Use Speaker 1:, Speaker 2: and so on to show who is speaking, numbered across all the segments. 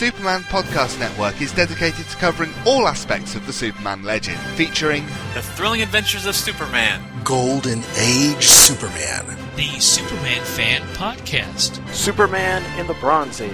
Speaker 1: Superman Podcast Network is dedicated to covering all aspects of the Superman legend, featuring
Speaker 2: The Thrilling Adventures of Superman,
Speaker 3: Golden Age Superman,
Speaker 4: the Superman Fan Podcast,
Speaker 5: Superman in the Bronze Age,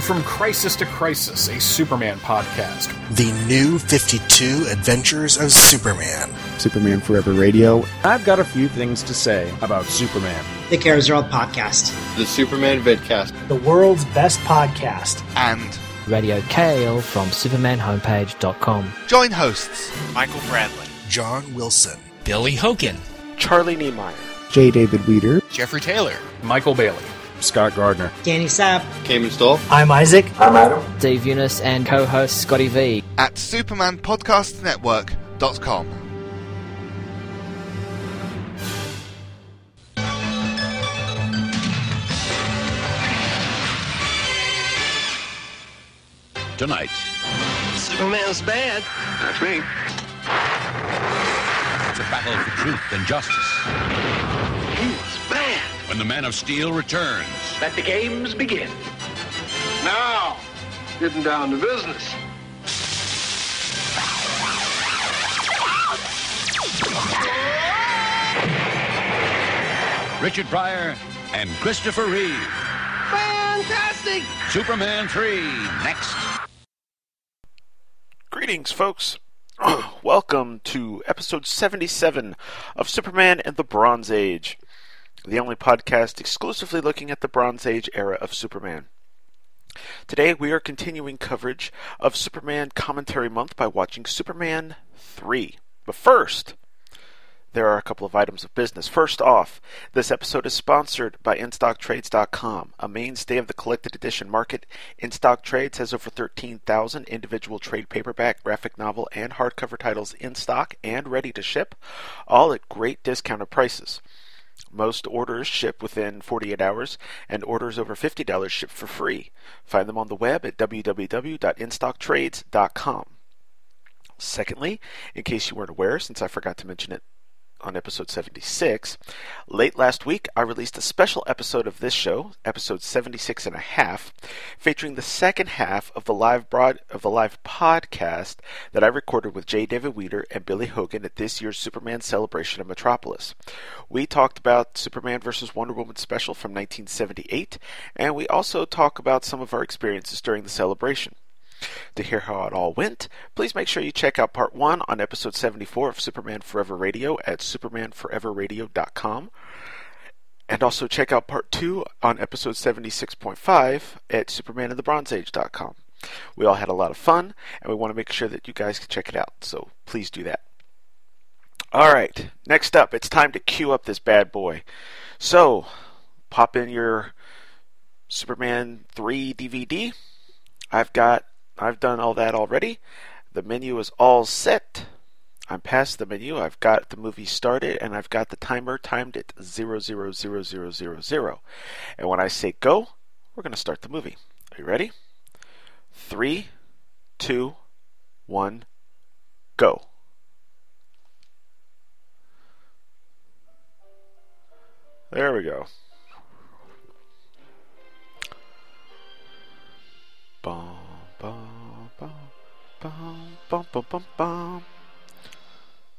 Speaker 6: From Crisis to Crisis, a Superman podcast.
Speaker 3: The New 52 Adventures of Superman,
Speaker 7: Superman Forever Radio,
Speaker 5: I've got a few things to say about Superman.
Speaker 8: The Cares World Podcast.
Speaker 9: The Superman Vidcast.
Speaker 10: The world's best podcast.
Speaker 1: and
Speaker 11: Radio K-El from SupermanHomepage.com.
Speaker 1: join hosts
Speaker 2: Michael Bradley,
Speaker 3: John Wilson,
Speaker 4: Billy Hogan,
Speaker 5: Charlie Niemeyer,
Speaker 7: J. David Weter,
Speaker 9: Jeffrey Taylor.
Speaker 6: Michael Bailey.
Speaker 5: Scott Gardner,
Speaker 8: Danny Sapp.
Speaker 9: Cayman Stoll.
Speaker 10: I'm Isaac.
Speaker 11: I'm Adam, Dave Eunice and co-host Scotty V.
Speaker 1: at supermanpodcastnetwork.com.
Speaker 12: Tonight,
Speaker 9: Superman's bad. That's me.
Speaker 12: it's a battle for truth and justice.
Speaker 9: He's bad.
Speaker 12: When the Man of Steel returns,
Speaker 9: Let the games begin. Now, getting down to business.
Speaker 12: Richard Pryor and Christopher Reeve.
Speaker 9: Fantastic!
Speaker 12: Superman 3, next.
Speaker 5: Greetings, folks. Welcome to episode 77 of Superman and the Bronze Age, the only podcast exclusively looking at the Bronze Age era of Superman. Today we are continuing coverage of Superman Commentary Month by watching Superman 3. But first, there are a couple of items of business. First off, this episode is sponsored by InStockTrades.com, a mainstay of the collected edition market. InStock Trades has over 13,000 individual trade paperback, graphic novel, and hardcover titles in stock and ready to ship, all at great discounted prices. Most orders ship within 48 hours, and orders over $50 ship for free. Find them on the web at www.instocktrades.com. Secondly, in case you weren't aware, since I forgot to mention it on episode 76. Late last week, I released a special episode of this show, episode 76 and a half, featuring the second half of the live broad of the live podcast that I recorded with J. David Weter and Billy Hogan at this year's Superman celebration of Metropolis. We talked about Superman vs. Wonder Woman special from 1978, and we also talk about some of our experiences during the celebration. To hear how it all went, please make sure you check out part 1 on episode 74 of Superman Forever Radio at supermanforeverradio.com. And also check out part 2 on episode 76.5 at supermanandthebronzeage.com. We all had a lot of fun, and we want to make sure that you guys can check it out, so please do that. Alright, next up, it's time to queue up this bad boy. So, pop in your Superman 3 DVD. I've got I've done all that already. The menu is all set. I'm past the menu. I've got the movie started and I've got the timer timed at 000000. And when I say go, we're going to start the movie. Are you ready? Three, two, one, go. There we go. Bum, bum, bum, bum.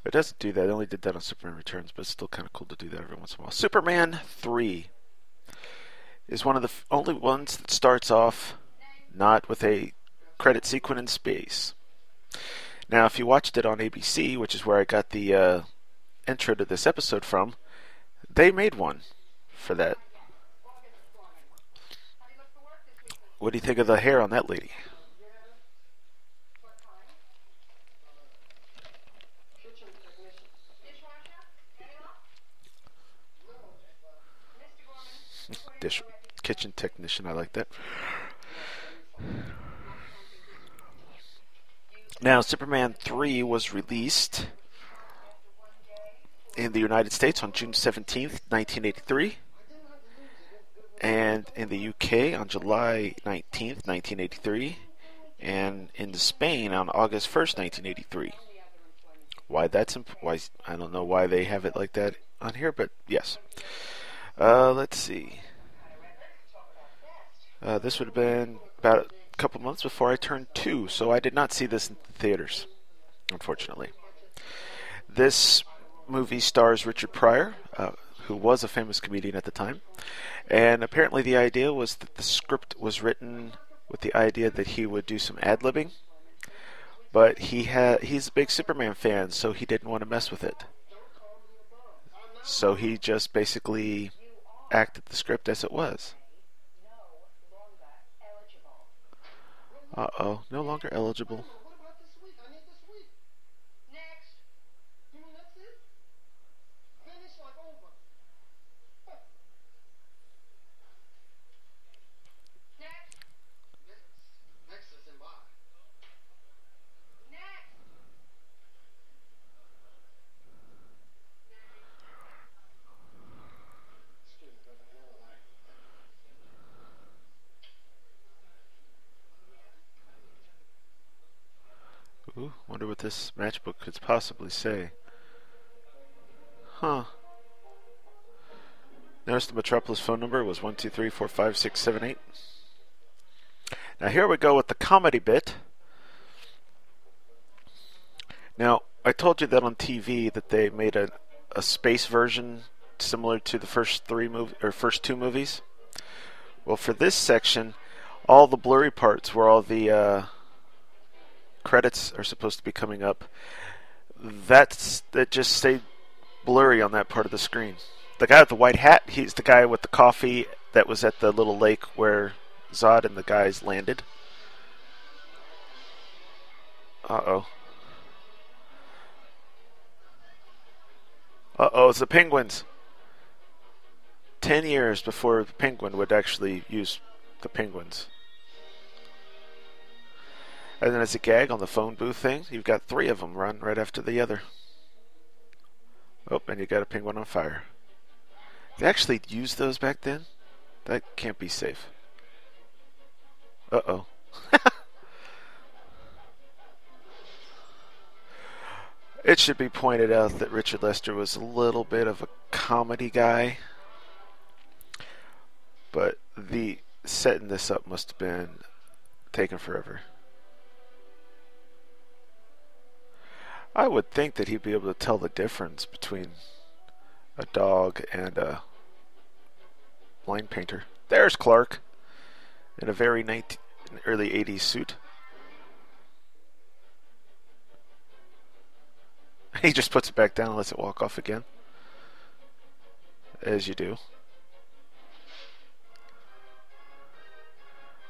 Speaker 5: It doesn't do that. It only did that on Superman Returns, but it's still kind of cool to do that every once in a while. Superman 3 is one of the f- only ones that starts off not with a credit sequence in space. Now, if you watched it on ABC, which is where I got the uh, intro to this episode from, they made one for that. What do you think of the hair on that lady? Kitchen technician, I like that. Now, Superman 3 was released in the United States on June 17th, 1983, and in the UK on July 19th, 1983, and in Spain on August 1st, 1983. Why that's imp- why I don't know why they have it like that on here, but yes. Uh, let's see. Uh, this would have been about a couple months before I turned two, so I did not see this in theaters, unfortunately. This movie stars Richard Pryor, uh, who was a famous comedian at the time, and apparently the idea was that the script was written with the idea that he would do some ad libbing, but he had he's a big Superman fan, so he didn't want to mess with it. So he just basically acted the script as it was. Uh oh, no longer eligible. Ooh, wonder what this matchbook could possibly say. Huh. Notice the Metropolis phone number was 123456778. Now here we go with the comedy bit. Now, I told you that on TV that they made a, a space version similar to the first three mov- or first two movies. Well, for this section, all the blurry parts where all the uh, credits are supposed to be coming up, that's that just stayed blurry on that part of the screen. The guy with the white hat, he's the guy with the coffee that was at the little lake where Zod and the guys landed. Uh oh. Uh oh, it's the penguins. Ten years before the penguin would actually use the penguins. And then as a gag on the phone booth thing, you've got three of them run right after the other. Oh, and you got a penguin on fire. They actually used those back then? That can't be safe. Uh oh. it should be pointed out that Richard Lester was a little bit of a comedy guy. But the setting this up must have been taken forever. I would think that he'd be able to tell the difference between a dog and a line painter. There's Clark in a very 19, early 80s suit. He just puts it back down and lets it walk off again. As you do.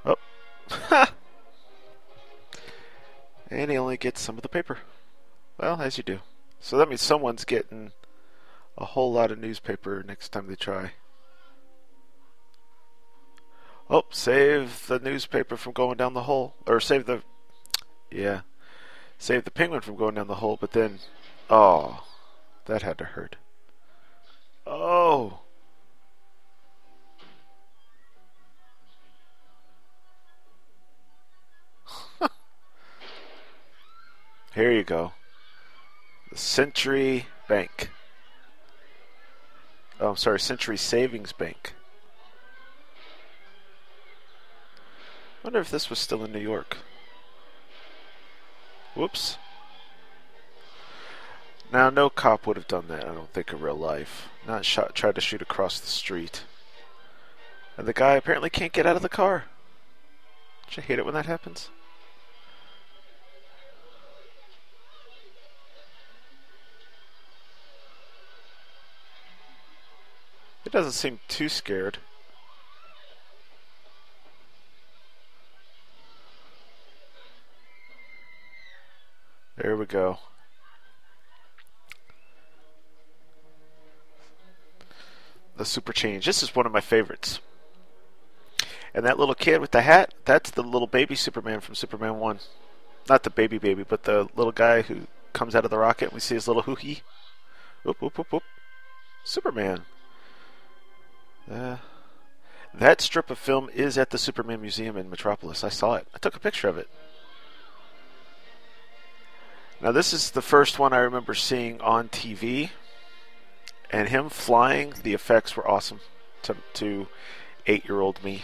Speaker 5: Oh. and he only gets some of the paper. Well, as you do. So that means someone's getting a whole lot of newspaper next time they try. Oh, save the newspaper from going down the hole. Or save the. Yeah. Save the penguin from going down the hole, but then. Oh. That had to hurt. Oh. Here you go. Century Bank. Oh, I'm sorry, Century Savings Bank. I wonder if this was still in New York. Whoops. Now, no cop would have done that, I don't think, in real life. Not shot, tried to shoot across the street. And the guy apparently can't get out of the car. Don't you hate it when that happens? It doesn't seem too scared. There we go. The super change. This is one of my favorites. And that little kid with the hat, that's the little baby Superman from Superman 1. not the baby baby, but the little guy who comes out of the rocket. and We see his little hookie. Whoop whoop whoop whoop. Superman. Uh, that strip of film is at the Superman Museum in Metropolis. I saw it. I took a picture of it. Now, this is the first one I remember seeing on TV, and him flying, the effects were awesome to, to eight year old me.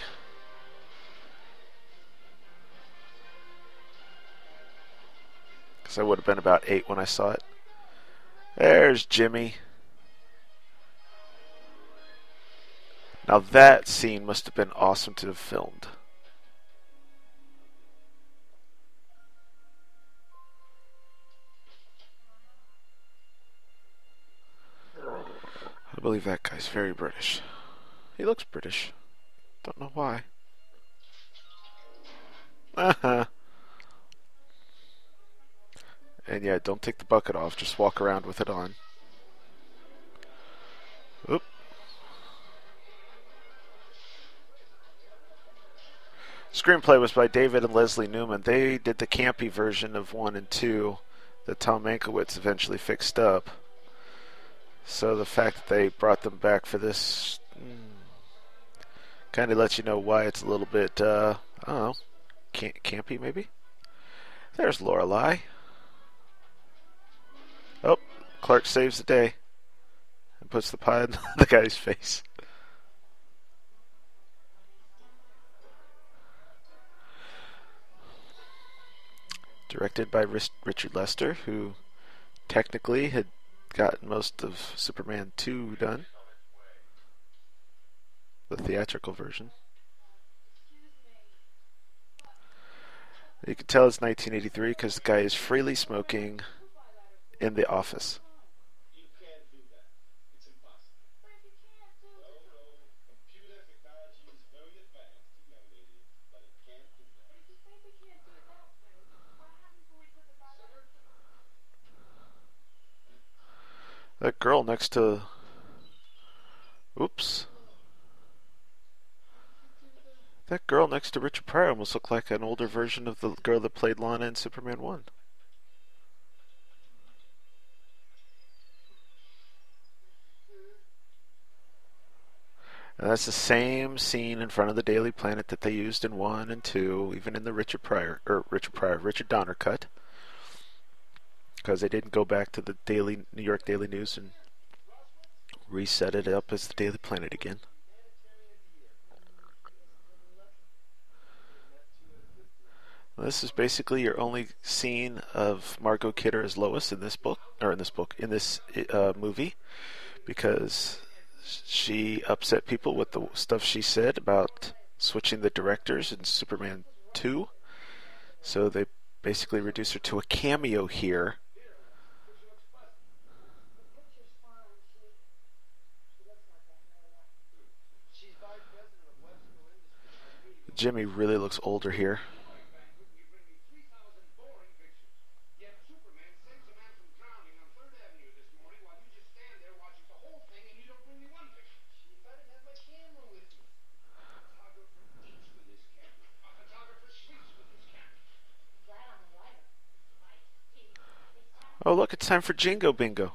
Speaker 5: Because I would have been about eight when I saw it. There's Jimmy. Now that scene must have been awesome to have filmed. I believe that guy's very British. He looks British. Don't know why. And yeah, don't take the bucket off, just walk around with it on. Screenplay was by David and Leslie Newman. They did the campy version of 1 and 2 that Tom Mankiewicz eventually fixed up. So the fact that they brought them back for this mm, kind of lets you know why it's a little bit, uh, I don't know, campy maybe? There's Lorelei. Oh, Clark saves the day and puts the pie in the guy's face. Directed by Richard Lester, who technically had gotten most of Superman 2 done. The theatrical version. You can tell it's 1983 because the guy is freely smoking in the office. That girl next to. Oops. That girl next to Richard Pryor almost looked like an older version of the girl that played Lana in Superman 1. And that's the same scene in front of the Daily Planet that they used in 1 and 2, even in the Richard Pryor, or Richard Pryor, Richard Donner cut because they didn't go back to the Daily New York Daily News and reset it up as the Daily Planet again. This is basically your only scene of Margot Kidder as Lois in this book, or in this book, in this uh, movie, because she upset people with the stuff she said about switching the directors in Superman 2. So they basically reduced her to a cameo here Jimmy really looks older here. Oh, look, it's time for Jingo Bingo.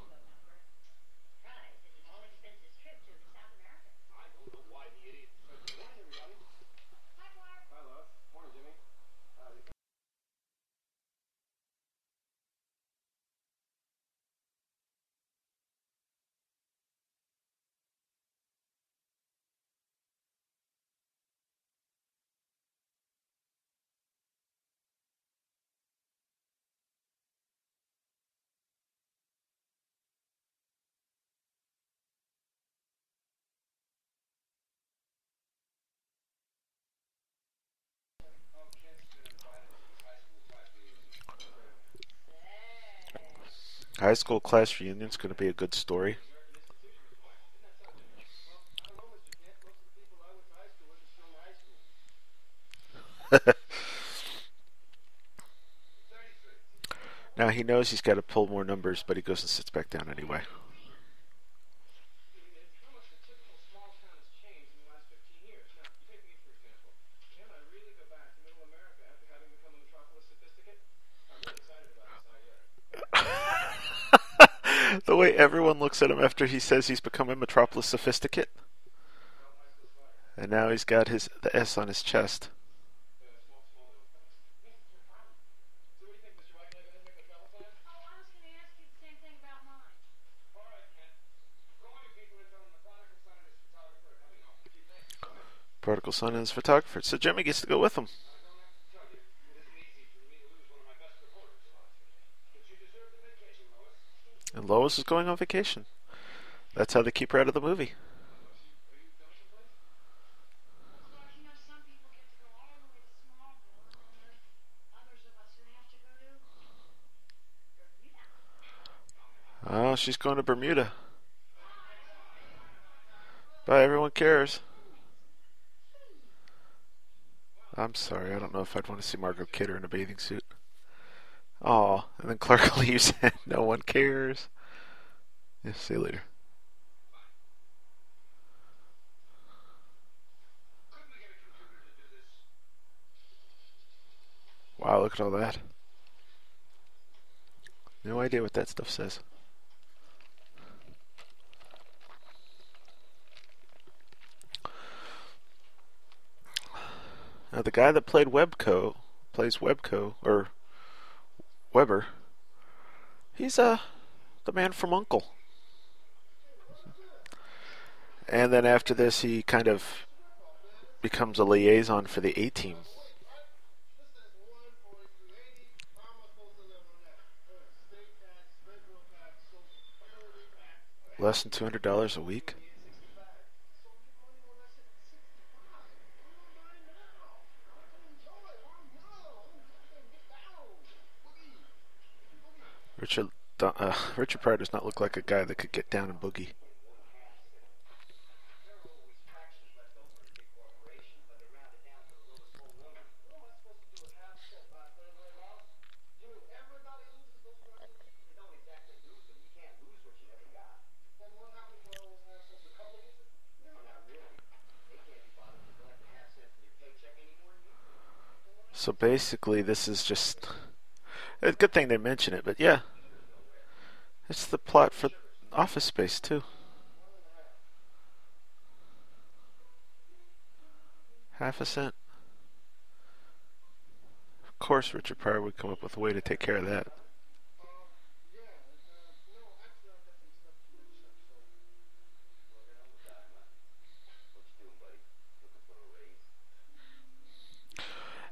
Speaker 5: High school class reunion is going to be a good story. now he knows he's got to pull more numbers, but he goes and sits back down anyway. the way everyone looks at him after he says he's become a Metropolis sophisticate. And now he's got his the S on his chest. Prodigal son and his photographer. So Jimmy gets to go with him. And Lois is going on vacation. That's how they keep her out of the movie. Oh, she's going to Bermuda. But everyone cares. I'm sorry, I don't know if I'd want to see Margot Kidder in a bathing suit. Aw, and then Clark leaves and no one cares. Yeah, see you later. Wow, look at all that. No idea what that stuff says. Now the guy that played Webco plays Webco or Weber. He's uh the man from Uncle. And then after this he kind of becomes a liaison for the A team. Less than two hundred dollars a week? Richard uh, Richard Pryor does not look like a guy that could get down and boogie. So basically, this is just a good thing they mention it, but yeah, it's the plot for Office Space too. Half a cent. Of course, Richard Pryor would come up with a way to take care of that.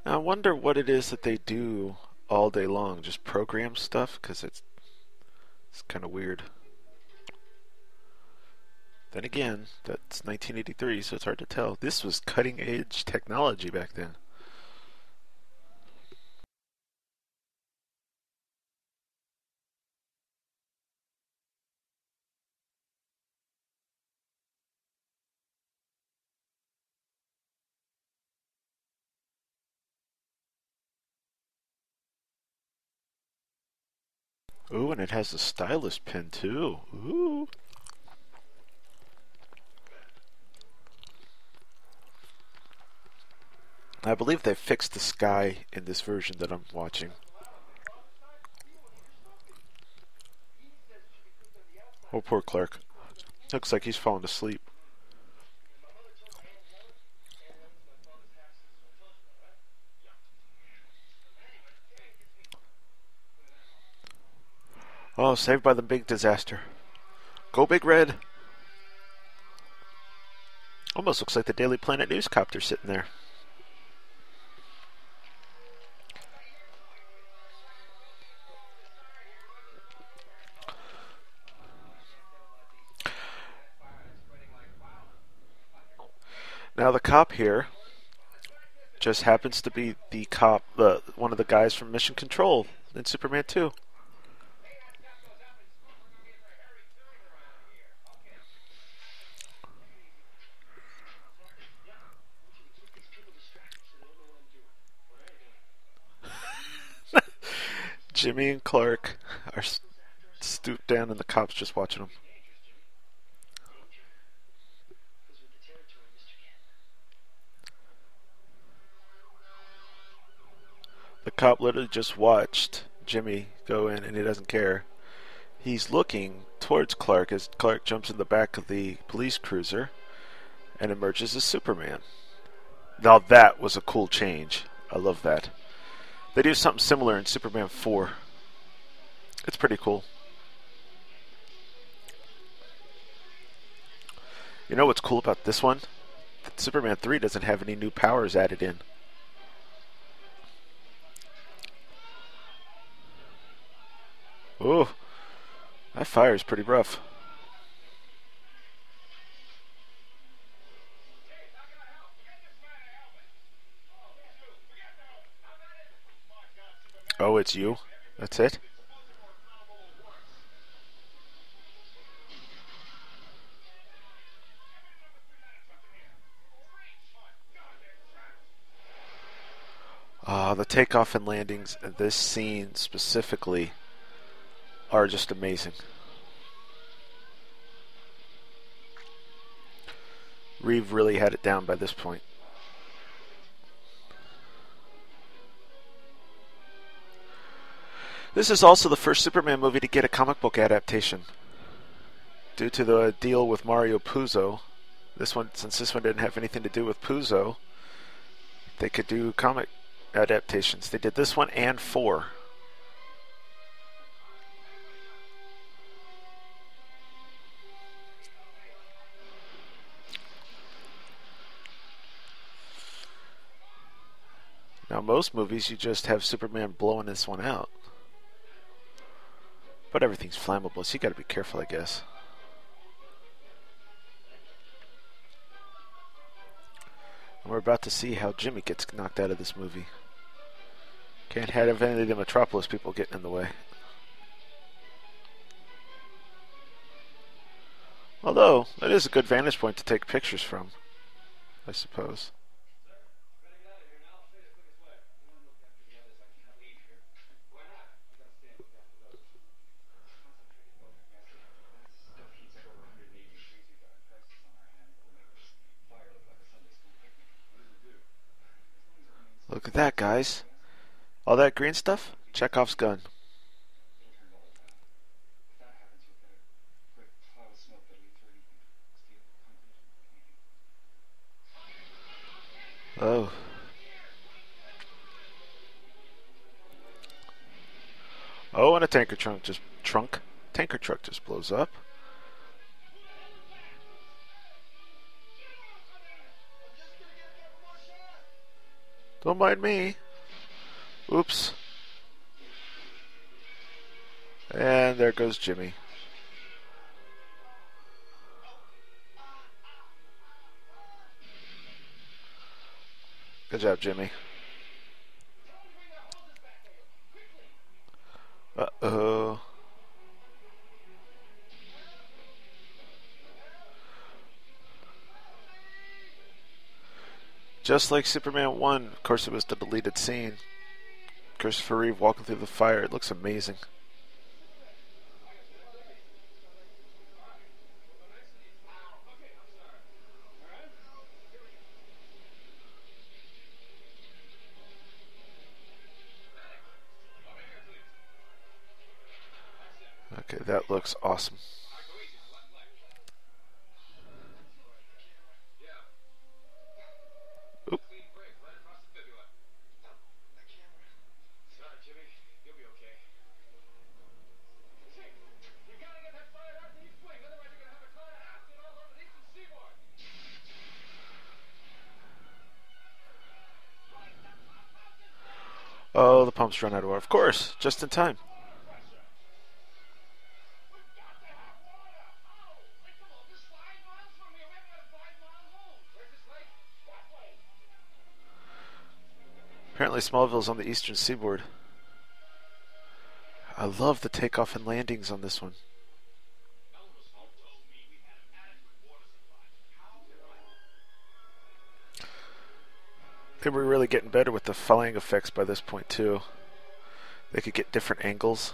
Speaker 5: Now, I wonder what it is that they do all day long, just program stuff, because it's it's kind of weird. Then again, that's 1983, so it's hard to tell. This was cutting edge technology back then. Ooh, and it has a stylus pin too. Ooh. I believe they fixed the sky in this version that I'm watching. Oh, poor Clark. Looks like he's fallen asleep. Oh, saved by the big disaster. Go Big Red! Almost looks like the Daily Planet news copter sitting there. Now the cop here just happens to be the cop, uh, one of the guys from Mission Control in Superman 2. Jimmy and Clark are stooped down, and the cops just watching them. The cop literally just watched Jimmy go in, and he doesn't care. he's looking towards Clark as Clark jumps in the back of the police cruiser and emerges as Superman. Now that was a cool change. I love that. They do something similar in Superman 4. It's pretty cool. You know what's cool about this one? That Superman 3 doesn't have any new powers added in. Ooh, that fire is pretty rough. Oh, it's you? That's it? Ah, the takeoff and landings in this scene specifically are just amazing. Reeve really had it down by this point. This is also the first Superman movie to get a comic book adaptation. Due to the deal with Mario Puzo, this one since this one didn't have anything to do with Puzo, they could do comic adaptations. They did this one and 4. Now, most movies, you just have Superman blowing this one out. But everything's flammable, so you gotta be careful, I guess. And we're about to see how Jimmy gets knocked out of this movie. Can't have any of the Metropolis people getting in the way. Although, that is a good vantage point to take pictures from, I suppose. Look at that, guys. All that green stuff? Chekhov's gun. Oh. Oh, and a tanker trunk just trunk tanker truck just blows up. Don't mind me. Oops. And there goes Jimmy. Good job, Jimmy. Uh Just like Superman 1, of course, it was the deleted scene. Christopher Reeve walking through the fire. It looks amazing. Okay, that looks awesome. Oh, the pump's run out of water. Of course, just in time. Apparently, Smallville's on the eastern seaboard. I love the takeoff and landings on this one. They were really getting better with the flying effects by this point, too. They could get different angles.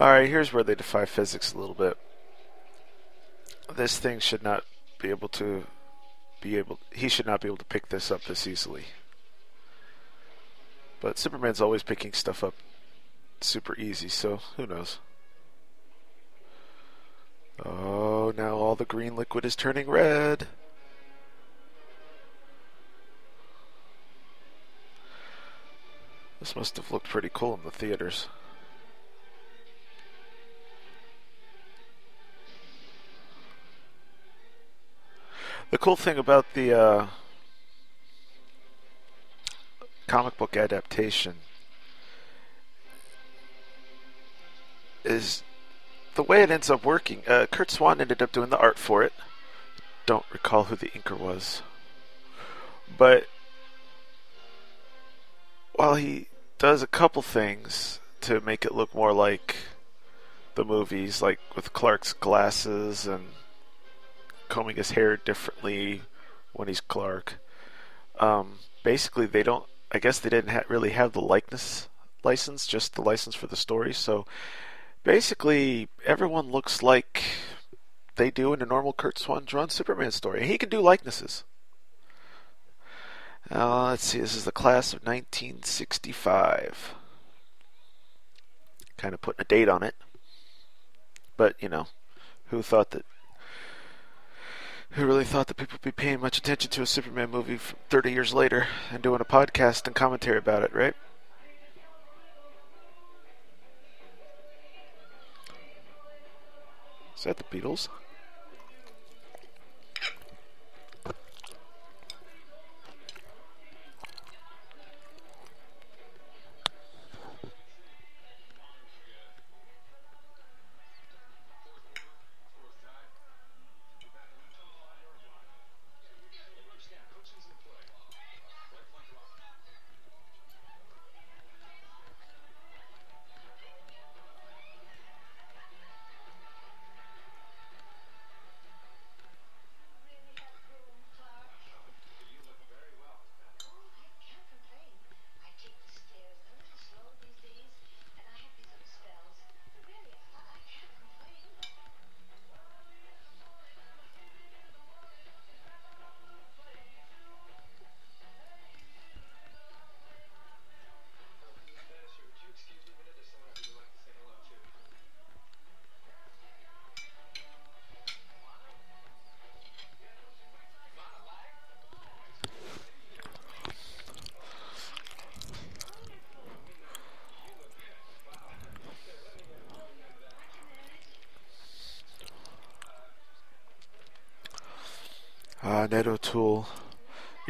Speaker 5: Alright, here's where they defy physics a little bit. This thing should not be able to be able he should not be able to pick this up this easily. But Superman's always picking stuff up super easy, so who knows. Oh, now all the green liquid is turning red. This must have looked pretty cool in the theaters. The cool thing about the uh, comic book adaptation is the way it ends up working. Uh, Curt Swan ended up doing the art for it. Don't recall who the inker was. But while he does a couple things to make it look more like the movies, like with Clark's glasses and combing his hair differently when he's Clark. Um, basically, they don't. I guess they didn't ha- really have the likeness license, just the license for the story. So basically, everyone looks like they do in a normal Curt Swan drawn Superman story. And he can do likenesses. Uh, let's see, this is the class of 1965. Kind of putting a date on it. But, you know, who thought that. Who really thought that people would be paying much attention to a Superman movie 30 years later and doing a podcast and commentary about it, right? Is that the Beatles?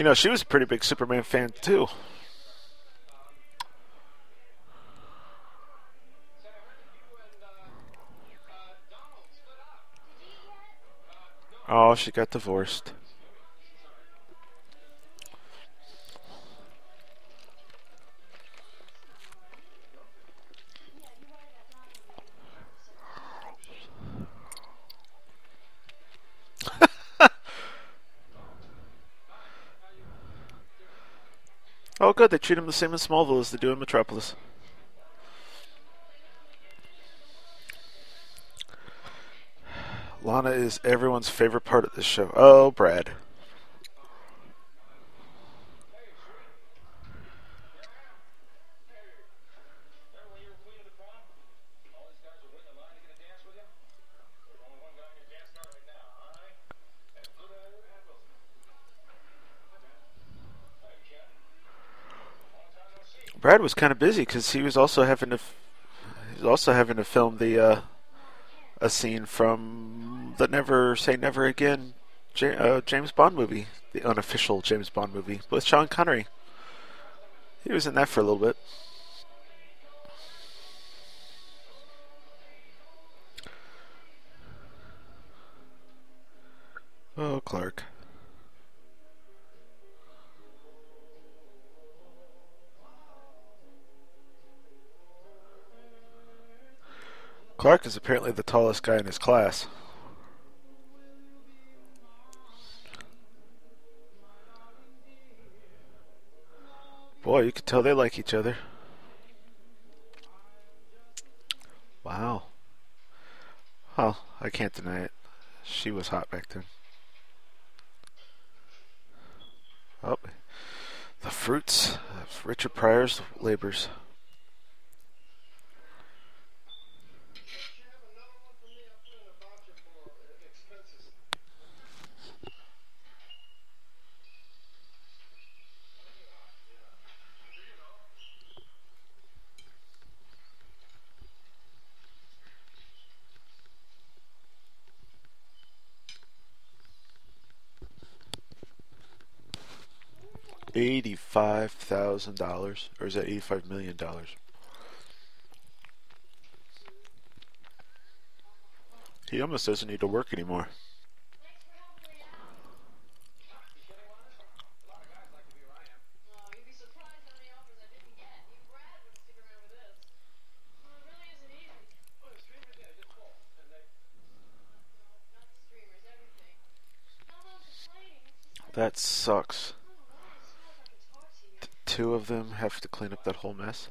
Speaker 5: You know, she was a pretty big Superman fan, too. Oh, she got divorced. Oh, good. They treat him the same in Smallville as they do in Metropolis. Lana is everyone's favorite part of this show. Oh, Brad. Brad was kind of busy because he was also having to f- he was also having to film the uh, a scene from the Never Say Never Again J- uh, James Bond movie, the unofficial James Bond movie with Sean Connery. He was in that for a little bit. Oh, Clark. Clark is apparently the tallest guy in his class. Boy, you can tell they like each other. Wow. Well, I can't deny it. She was hot back then. Oh, the fruits of Richard Pryor's labors.
Speaker 13: Eighty-five thousand dollars, or is that eighty-five million dollars? He almost doesn't need to work anymore. That sucks. Two of them have to clean up that whole mess.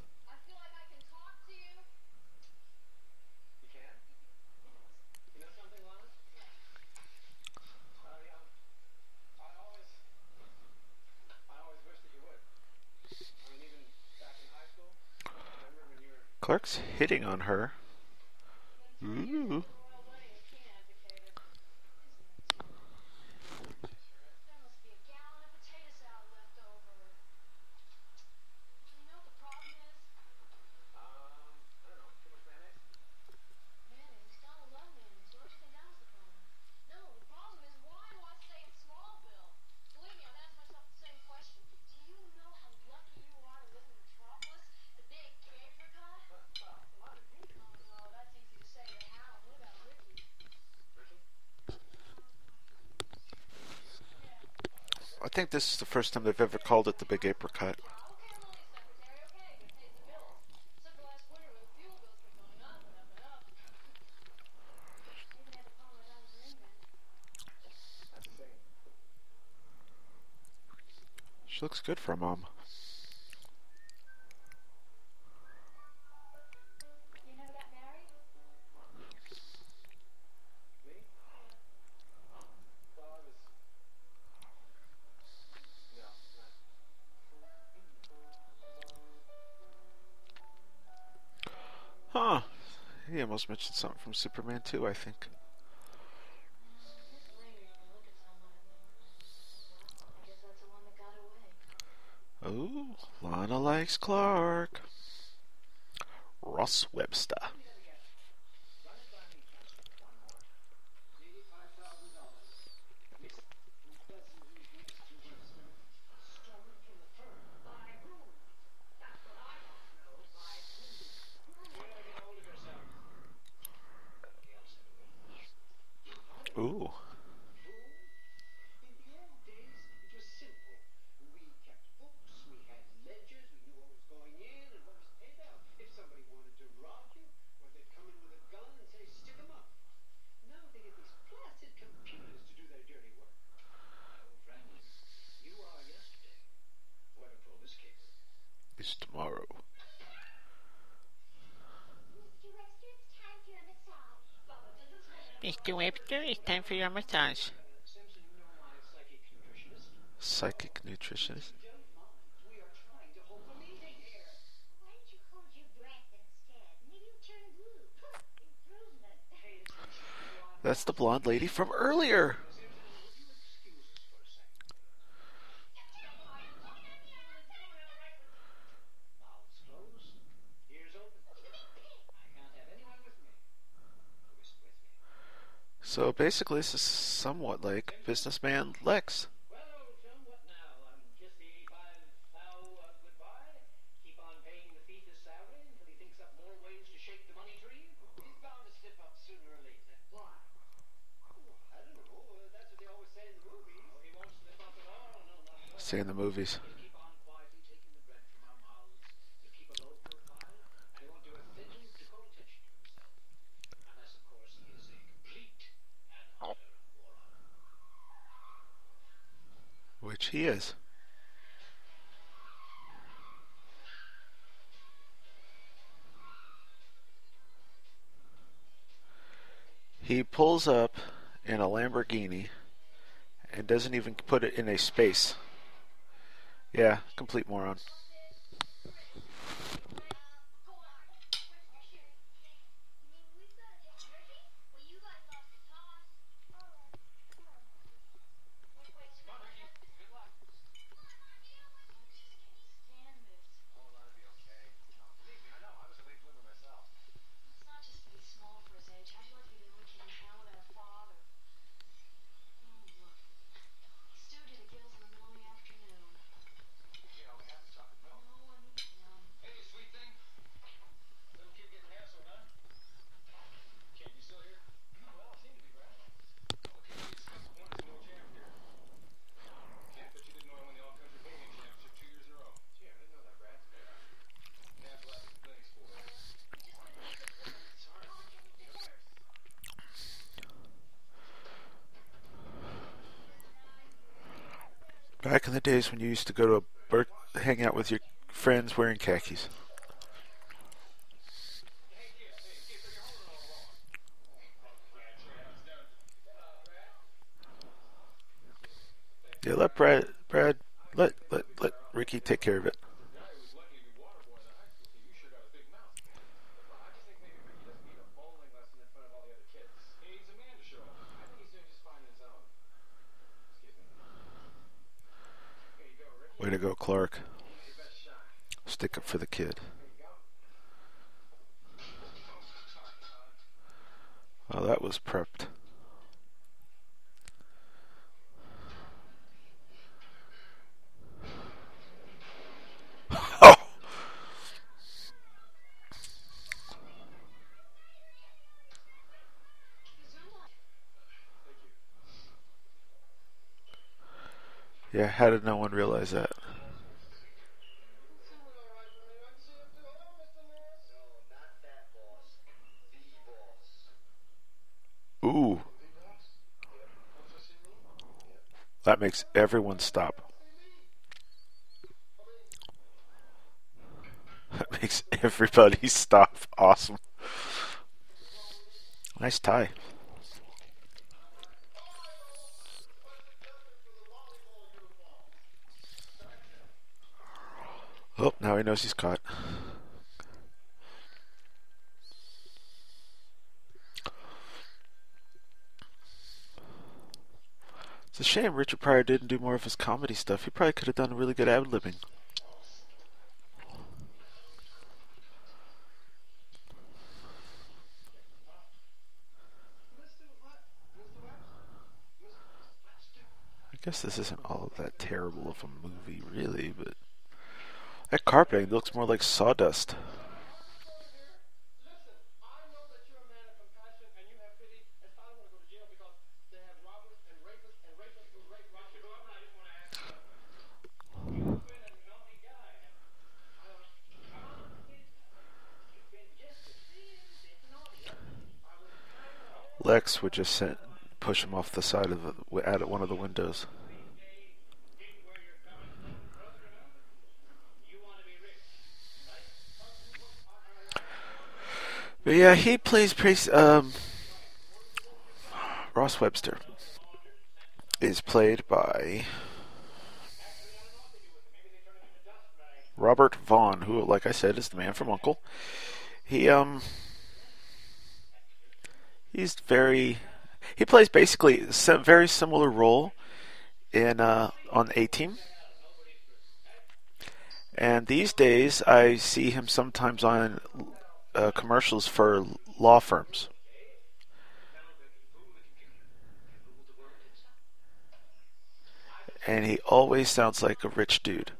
Speaker 13: Clark's hitting on her. Ooh. I think this is the first time they've ever called it the Big Apricot. She looks good for a mom. Almost mentioned something from Superman 2, I think. Ooh, Lana likes Clark. Ross Webster. Ooh. Is tomorrow.
Speaker 14: Webster, it's time for your massage.
Speaker 13: Psychic nutritionist. That's the blonde lady from earlier. So basically, this is somewhat like businessman Lex. Say in the movies. Which he is. He pulls up in a Lamborghini and doesn't even put it in a space. Yeah, complete moron.
Speaker 14: Days when you used to go to a birth, hang out with your friends wearing khakis. Yeah, let Brad, Brad, let let let Ricky take care of it. Go, Clark. Stick up for the kid. Oh, that was prepped. Oh! Yeah, how did no one realize that? Ooh. That makes everyone stop. That makes everybody stop. Awesome. Nice tie. Oh, now he knows he's caught. It's a shame Richard Pryor didn't do more of his comedy stuff. He probably could have done a really good ad libbing. I guess this isn't all that terrible of a movie, really, but that carpeting looks more like sawdust. Lex would just send, push him off the side of the out of one of the windows. But yeah, he plays pretty. Um, Ross Webster is played by Robert Vaughn, who, like I said, is the man from Uncle. He um he's very he plays basically a very similar role in uh, on A Team. And these days, I see him sometimes on uh, commercials for law firms. And he always sounds like a rich dude.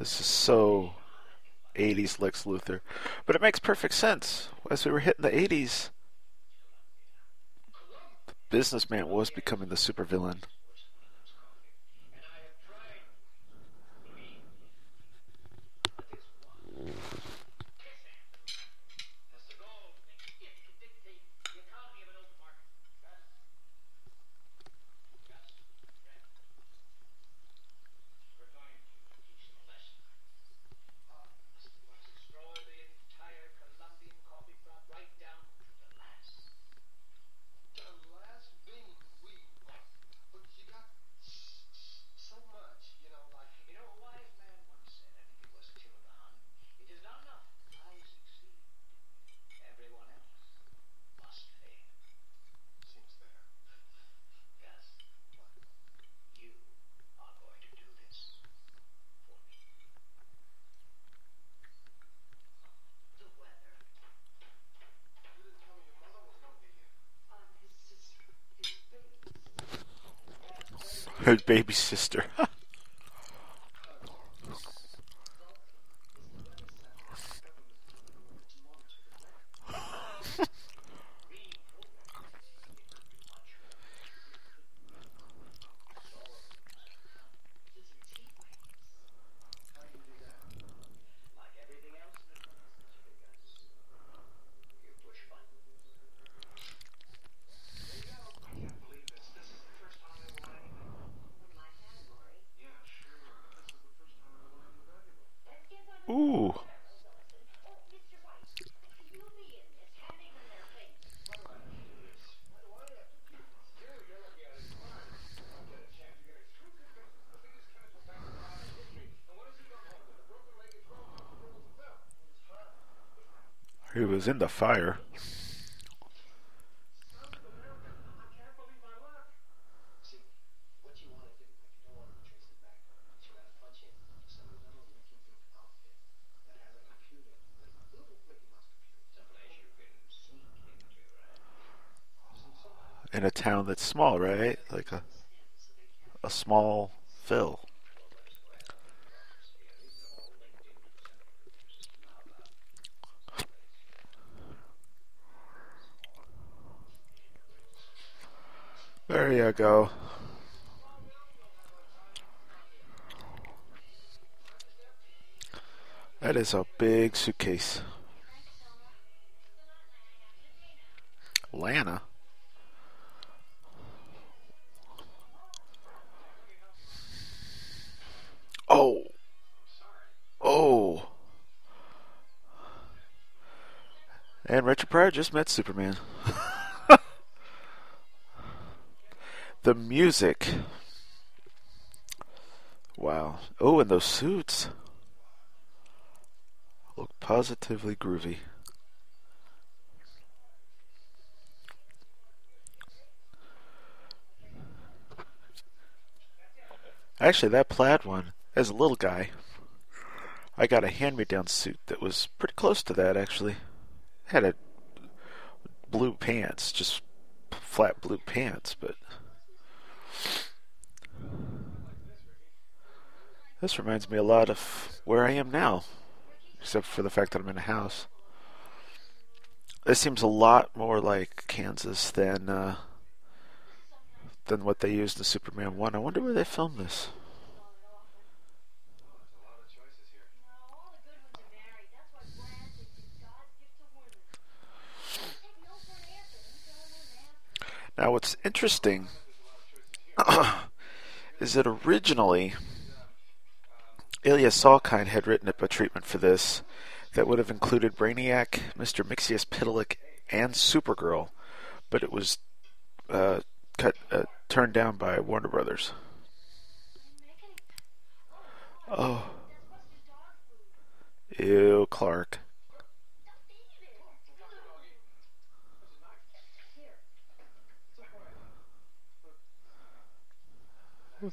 Speaker 14: This is so 80s Lex Luthor. But it makes perfect sense. As we were hitting the 80s, the businessman was becoming the supervillain.
Speaker 5: Her baby sister. Ooh. He was in the fire. in a town that's small, right? Like a a small Phil. There you go. That is a big suitcase. Lana. Oh. Oh. And Richard Pryor just met Superman. the music. Wow. Oh, and those suits positively groovy. Actually, that plaid one, as a little guy, I got a hand me down suit that was pretty close to that, actually. Had a blue pants, just flat blue pants, but. This reminds me a lot of where I am now, except for the fact that I'm in a house. This seems a lot more like Kansas than uh, than what they used in Superman 1. I wonder where they filmed this. Now, what's interesting is that originally Ilya Salkind had written up a treatment for this that would have included Brainiac, Mr. Mixius Mxyzptlk, and Supergirl, but it was uh, cut uh, turned down by Warner Brothers. Oh. Ew, Clark.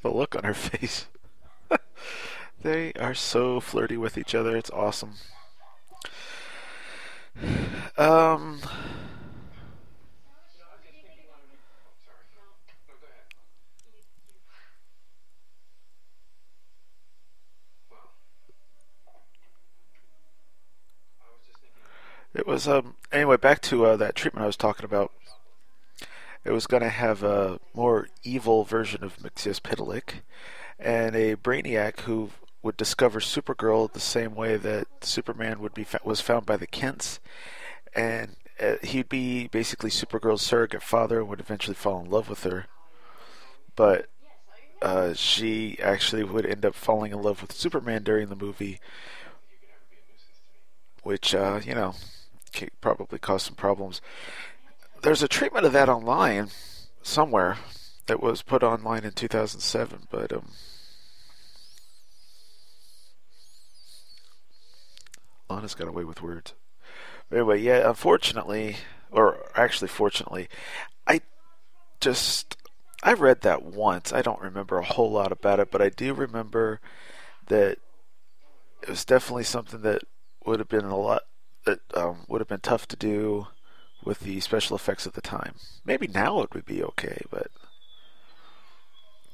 Speaker 5: The look on her face. They are so flirty with each other. It's awesome. Um. It was um anyway back to uh, that treatment I was talking about. It was going to have a more evil version of Mxyzptlk and a Brainiac who would discover Supergirl the same way that Superman would be was found by the Kents, and uh, he'd be basically Supergirl's surrogate father and would eventually fall in love with her. But uh, she actually would end up falling in love with Superman during the movie, which uh, you know probably caused some problems. There's a treatment of that online somewhere that was put online in 2007, but um, Lana's got away with words. But anyway, yeah, unfortunately, or actually, fortunately, I just I read that once. I don't remember a whole lot about it, but I do remember that it was definitely something that would have been a lot that um, would have been tough to do with the special effects at the time. Maybe now it would be okay, but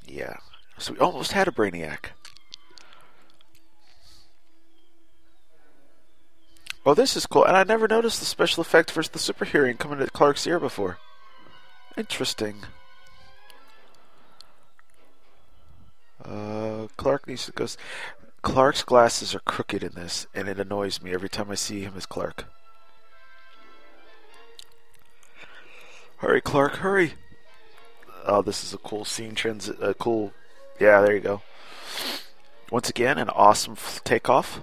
Speaker 5: Yeah. So we almost had a Brainiac. Oh, this is cool. And I never noticed the special effect for the super hearing coming to Clark's ear before. Interesting. Uh, Clark needs to go. Clark's glasses are crooked in this, and it annoys me every time I see him as Clark. Hurry, Clark, hurry! Oh, this is a cool scene transit. A cool. Yeah, there you go. Once again, an awesome takeoff.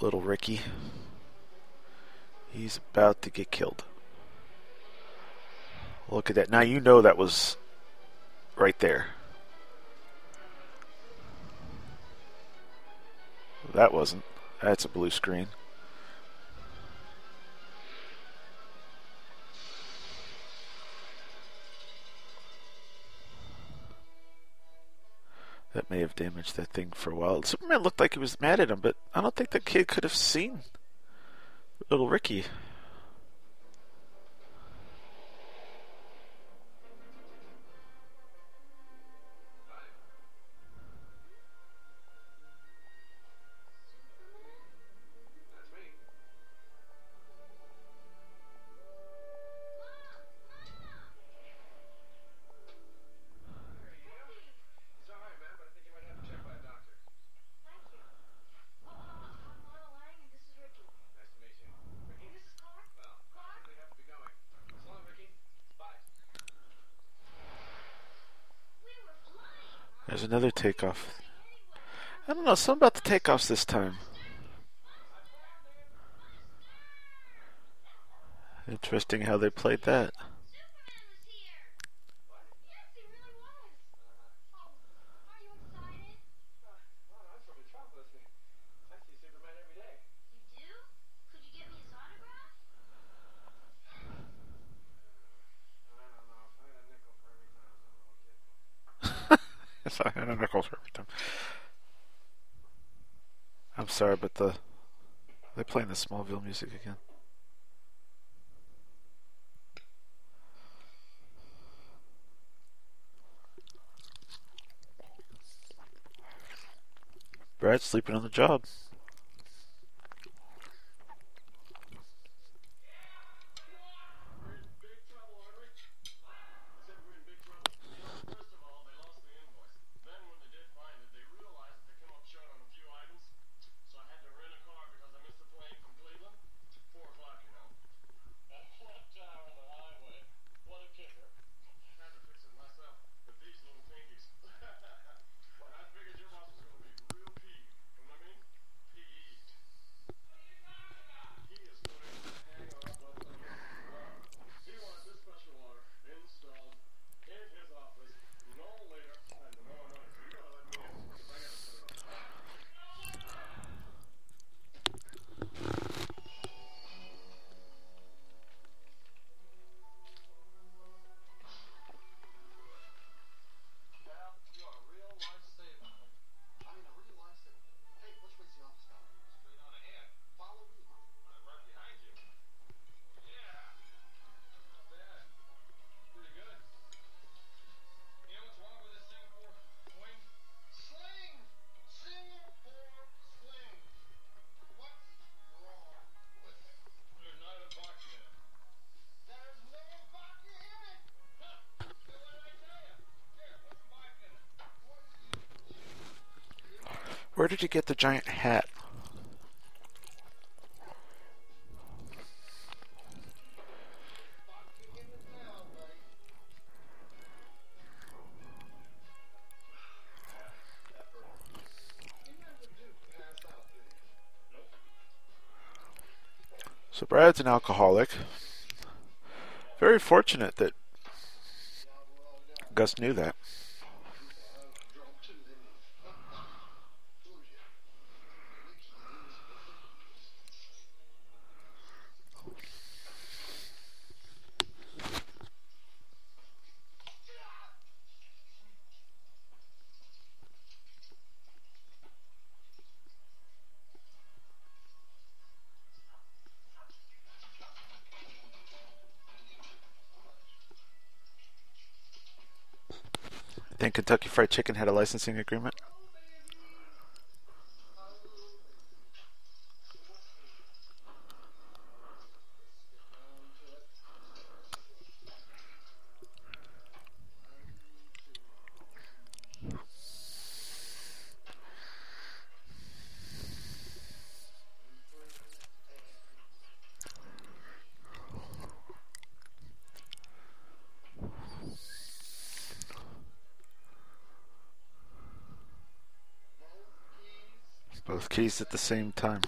Speaker 5: Little Ricky. He's about to get killed. Look at that. Now you know that was right there. That wasn't. That's a blue screen. That may have damaged that thing for a while. Superman looked like he was mad at him, but I don't think the kid could have seen little Ricky. Another takeoff. I don't know, something about the takeoffs this time. Interesting how they played that. Sorry, I know Nichols every time. I'm sorry, but the they're playing the Smallville music again. Brad's sleeping on the job. You get the giant hat? So Brad's an alcoholic. Very fortunate that Gus knew that. Kentucky Fried Chicken had a licensing agreement? At the same time.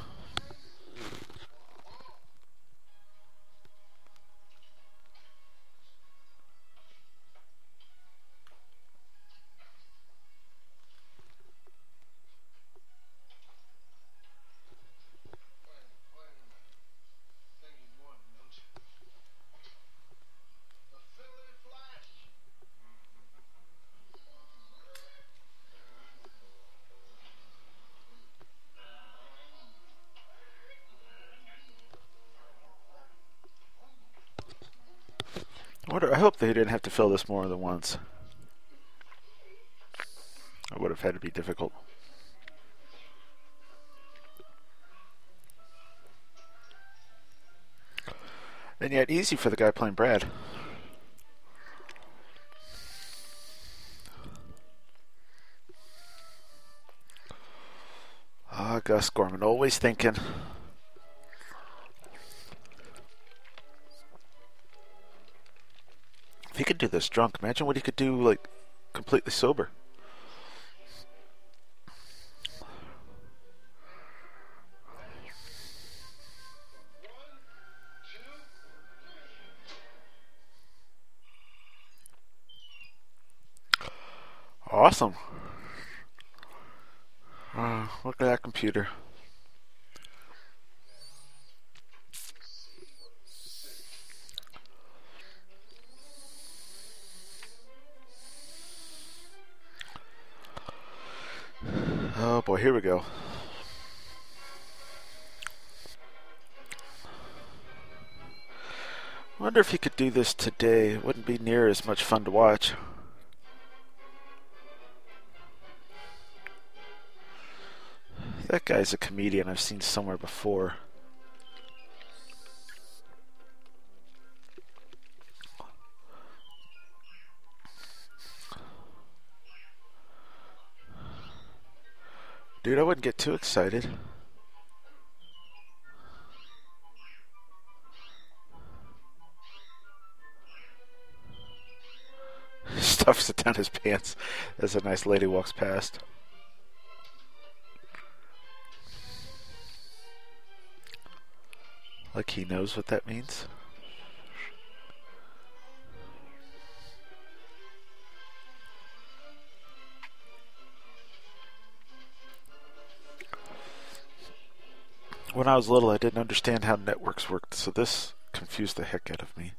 Speaker 5: Didn't have to fill this more than once. It would have had to be difficult. And yet easy for the guy playing Brad. Ah, Gus Gorman, always thinking. If he could do this drunk, imagine what he could do, like, completely sober. Awesome. Uh, look at that computer. Boy, here we go. Wonder if he could do this today. It wouldn't be near as much fun to watch. That guy's a comedian I've seen somewhere before. Dude, I wouldn't get too excited. Stuffs it down his pants as a nice lady walks past. Like he knows what that means. When I was little, I didn't understand how networks worked, so this confused the heck out of me.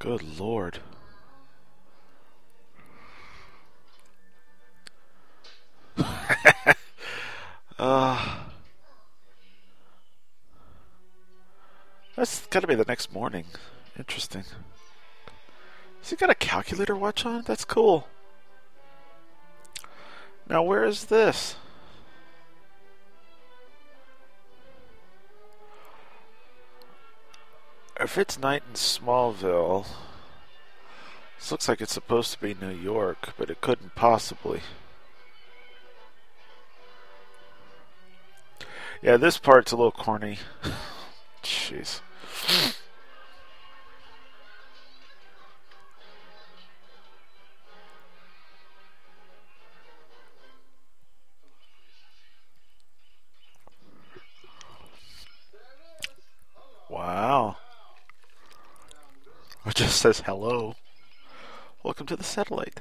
Speaker 5: Good lord. uh, that's got to be the next morning. Interesting. Has he got a calculator watch on? That's cool. Now, where is this? If it's night in Smallville, this looks like it's supposed to be New York, but it couldn't possibly. Yeah, this part's a little corny. Jeez. Wow. It just says hello. Welcome to the satellite.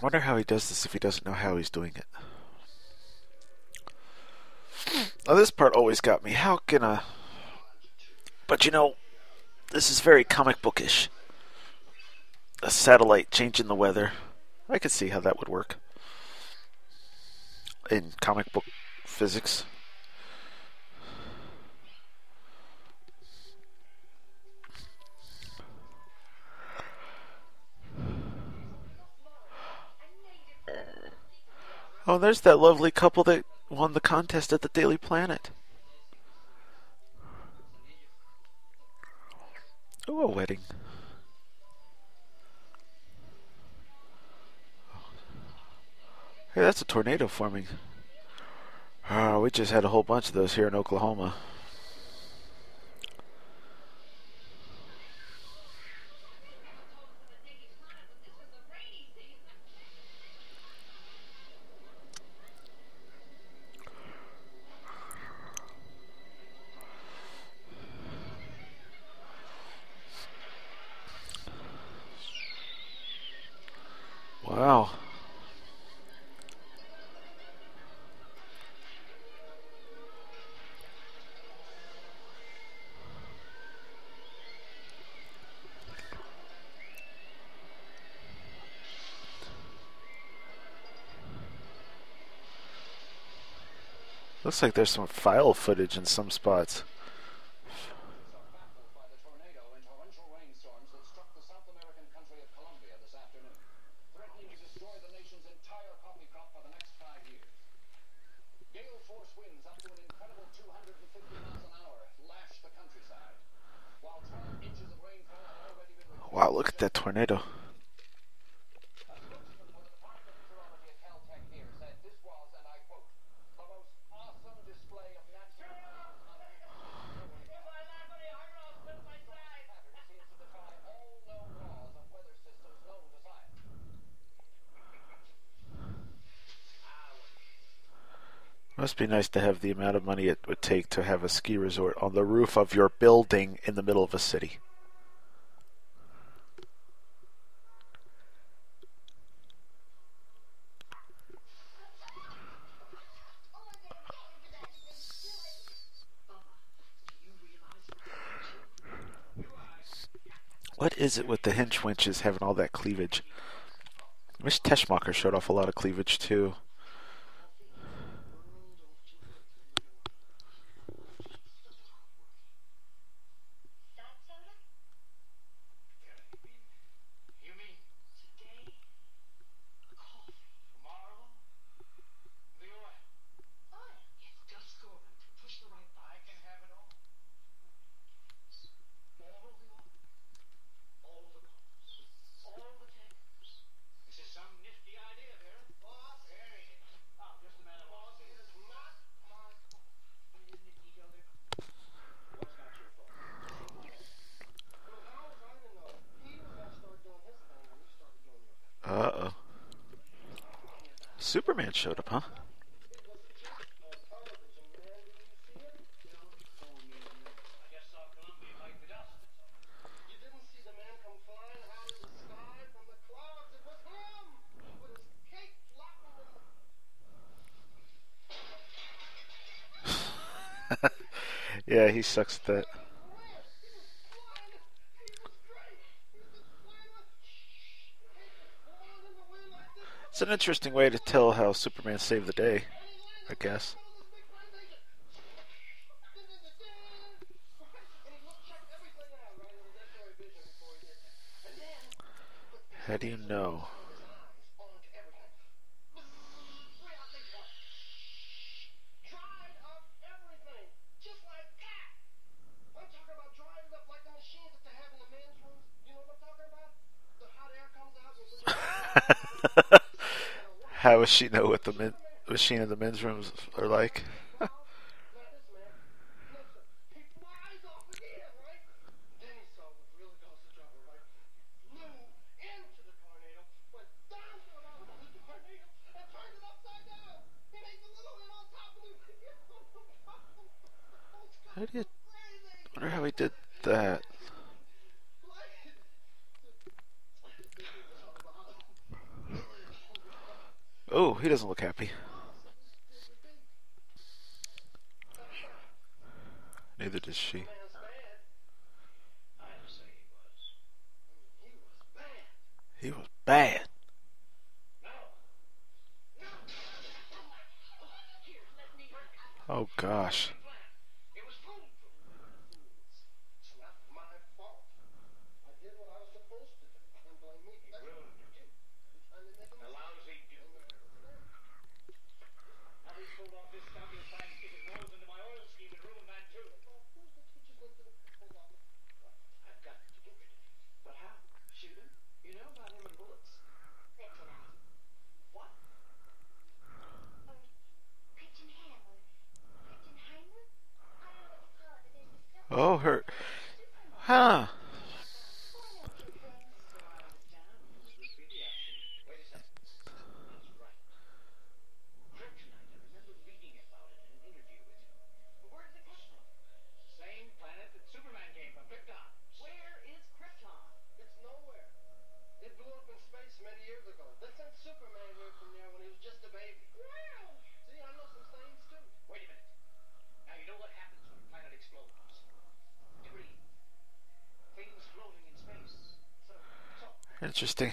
Speaker 5: I wonder how he does this if he doesn't know how he's doing it. Now, this part always got me. How can a. But you know, this is very comic bookish.
Speaker 15: a satellite changing the weather. I could see how that would work in comic book physics. Oh, there's that lovely couple that won the contest at the Daily Planet. Oh, a wedding. Hey, that's a tornado forming. Oh, we just had a whole bunch of those here in Oklahoma. Looks like there's some file footage in some spots. Wow, look at that tornado. Must be nice to have the amount of money it would take to have a ski resort on the roof of your building in the middle of a city. What is it with the hinge winches having all that cleavage? I wish Teschmacher showed off a lot of cleavage too. Uh oh. Superman showed up, huh? yeah, he sucks at that. An interesting way to tell how Superman saved the day, I guess. How do you know? Does she know what the men, machine in the men's rooms are like? How do you? I wonder how he did that. Oh, he doesn't look happy. Neither does she.
Speaker 14: bad. Oh gosh. Oh, her. Huh.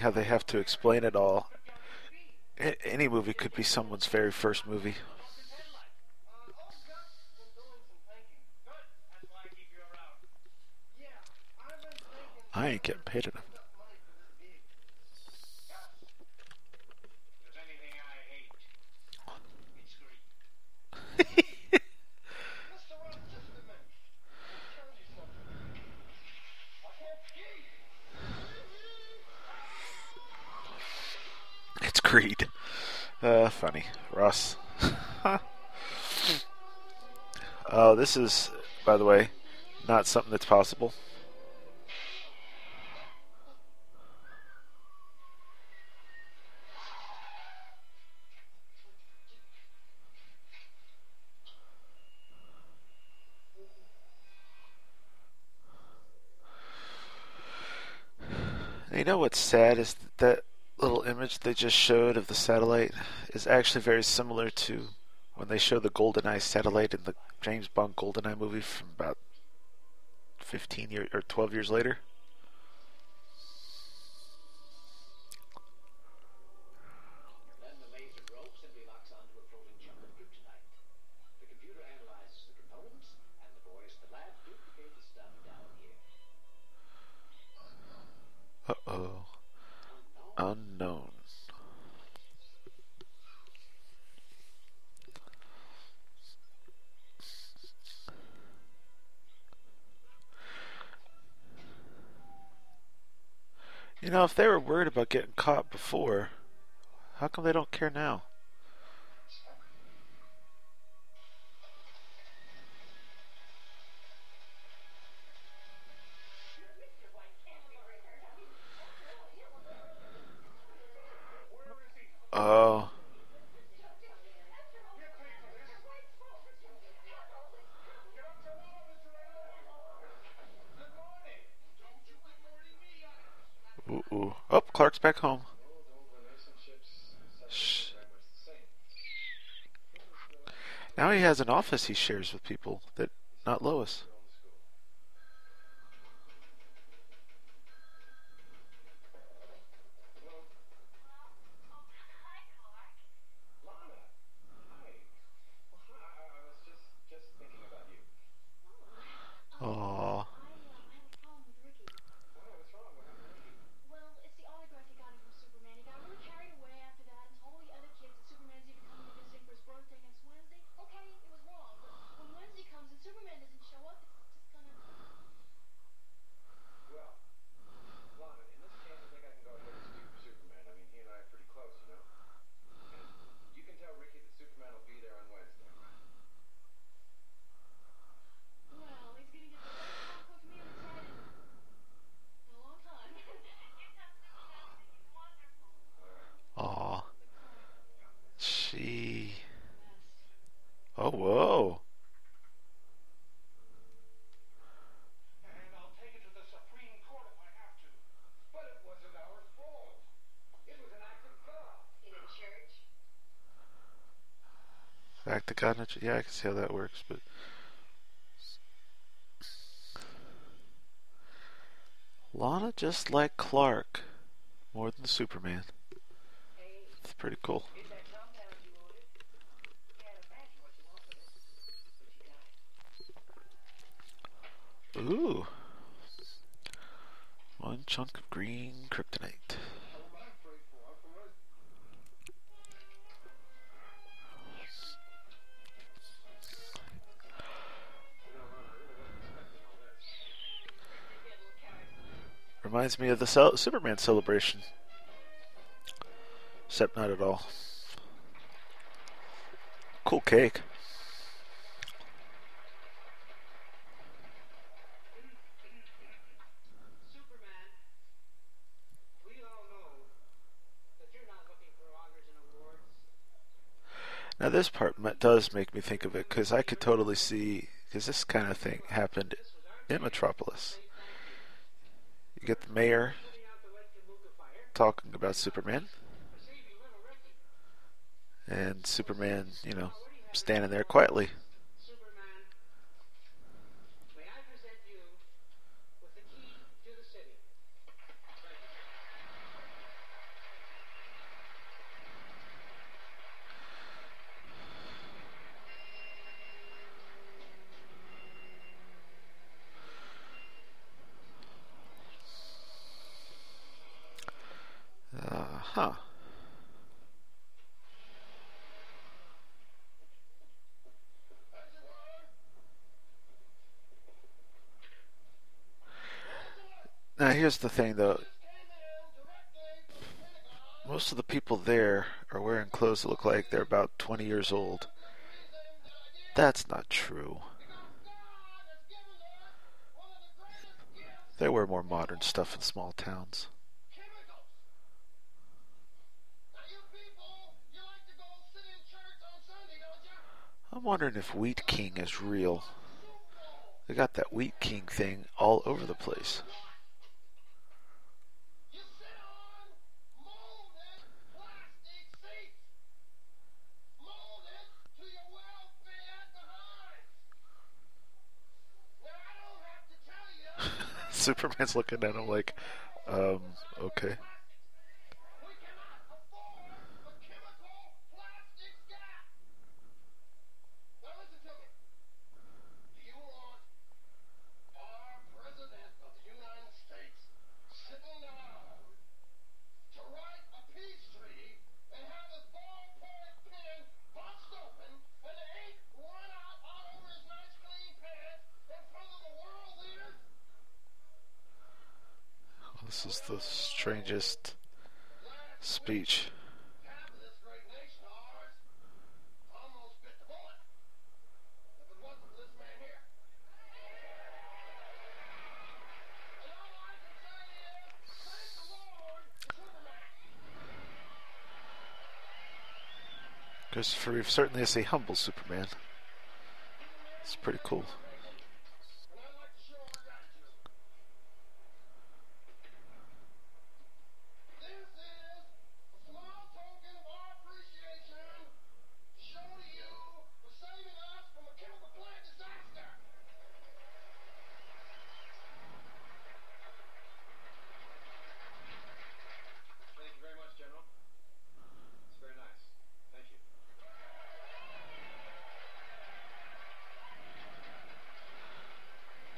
Speaker 14: How they have to explain it all. Any movie could be someone's very first movie. I ain't getting paid enough. It's Creed. Uh, Ross. oh, uh, this is, by the way, not something that's possible. You know what's sad is that little image they just showed of the satellite is actually very similar to when they show the GoldenEye satellite in the James Bond GoldenEye movie from about 15 years or 12 years later. Uh oh. Unknown. You know, if they were worried about getting caught before, how come they don't care now? Ooh. Oh, Clark's back home. Shh. Now he has an office he shares with people that not Lois. Aww. Aw. She. Oh, whoa. Nat- yeah, I can see how that works, but Lana just like Clark,
Speaker 15: more than Superman. It's pretty cool. Ooh. One chunk of green kryptonite. Reminds me of the cel- Superman celebration. Except not at all. Cool cake. Now this part does make me think of it because I could totally see because this kind of thing happened in Metropolis. You get the mayor talking about Superman, and Superman, you know, standing there quietly. Uh huh. Now here's the thing though. Most of the people there are wearing clothes that look like they're about 20 years old. That's not true. They wear more modern stuff in small towns. I'm wondering if Wheat King is real. They got that Wheat King thing all over the place. Superman's looking at him like, um, okay. This is the strangest speech. Christopher Reeve certainly is a humble Superman. It's pretty cool.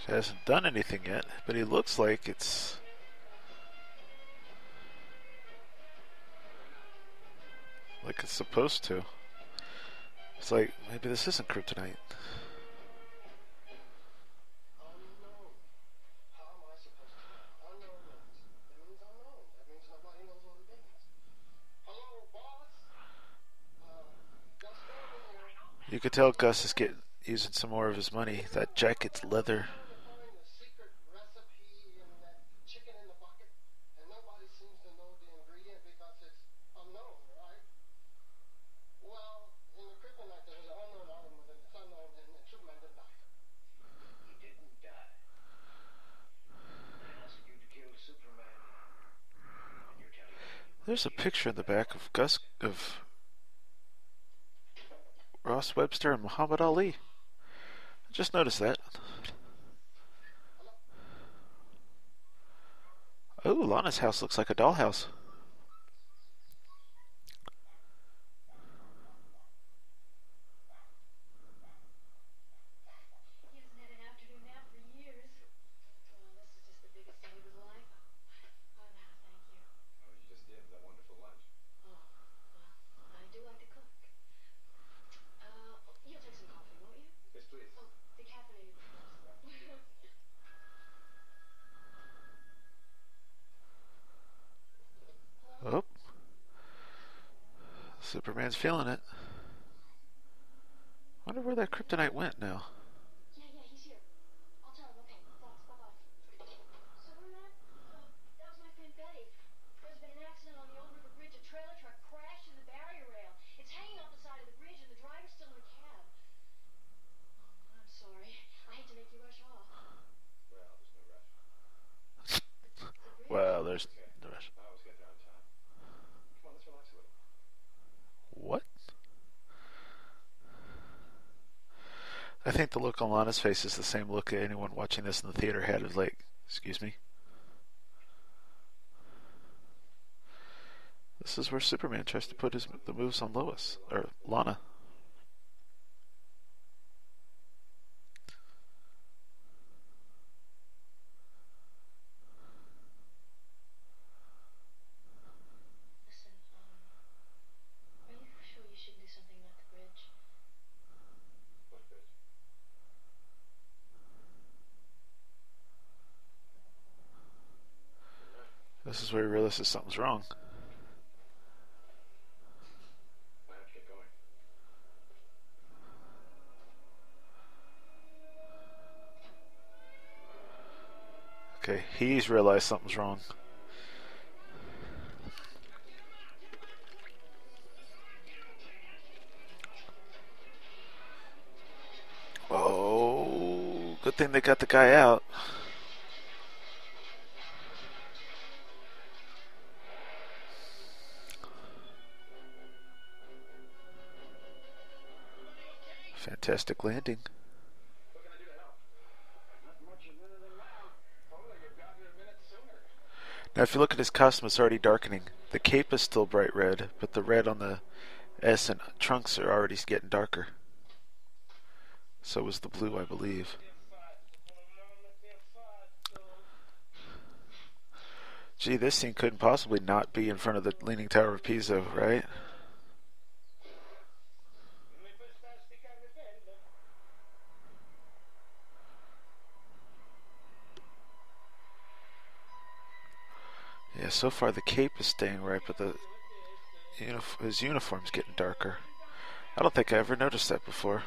Speaker 15: He hasn't done anything yet, but he looks like it's. Like it's supposed to. It's like, maybe this isn't kryptonite. You could tell Gus is getting using some more of his money. That jacket's leather. There's a picture in the back of Gus of Ross Webster and Muhammad Ali. I just noticed that. Oh, Lana's house looks like a dollhouse.
Speaker 5: Superman's feeling it. Wonder where that kryptonite went now.
Speaker 13: Yeah, yeah, he's here. I'll tell him. Okay, thanks. Bye bye. Superman? That was my friend Betty. There's been an accident on the Old River Bridge. A trailer truck crashed in the barrier rail. It's hanging off the side of the bridge, and the driver's still in the cab. I'm sorry. I hate to make you rush off.
Speaker 5: Well, there's the rest. What? I think the look on Lana's face is the same look anyone watching this in the theater had of like, excuse me. This is where Superman tries to put his the moves on Lois or Lana.
Speaker 13: Listen, um, are you sure you shouldn't do something about the bridge?
Speaker 5: This is where he realizes something's wrong. Okay, he's realized something's wrong. Oh, good thing they got the guy out. Fantastic landing. Now, if you look at his costume, it's already darkening. The cape is still bright red, but the red on the S and trunks are already getting darker. So was the blue, I believe. Gee, this scene couldn't possibly not be in front of the Leaning Tower of Pisa, right? Yeah, so far the cape is staying right, but the unif- his uniform's getting darker. I don't think I ever noticed that before.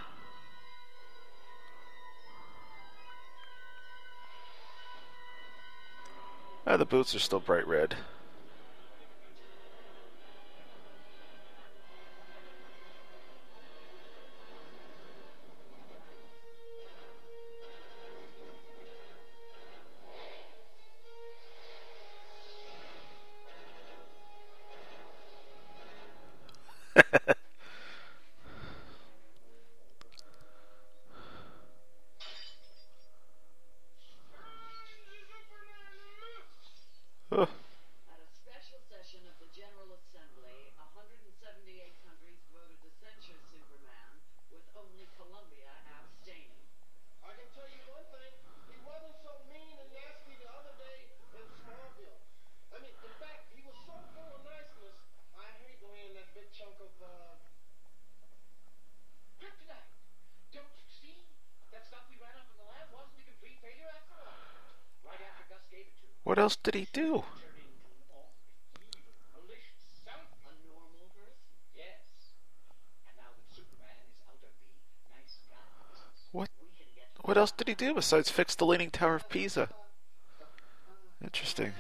Speaker 5: Ah, the boots are still bright red. Besides fix the Leaning Tower of Pisa? Interesting.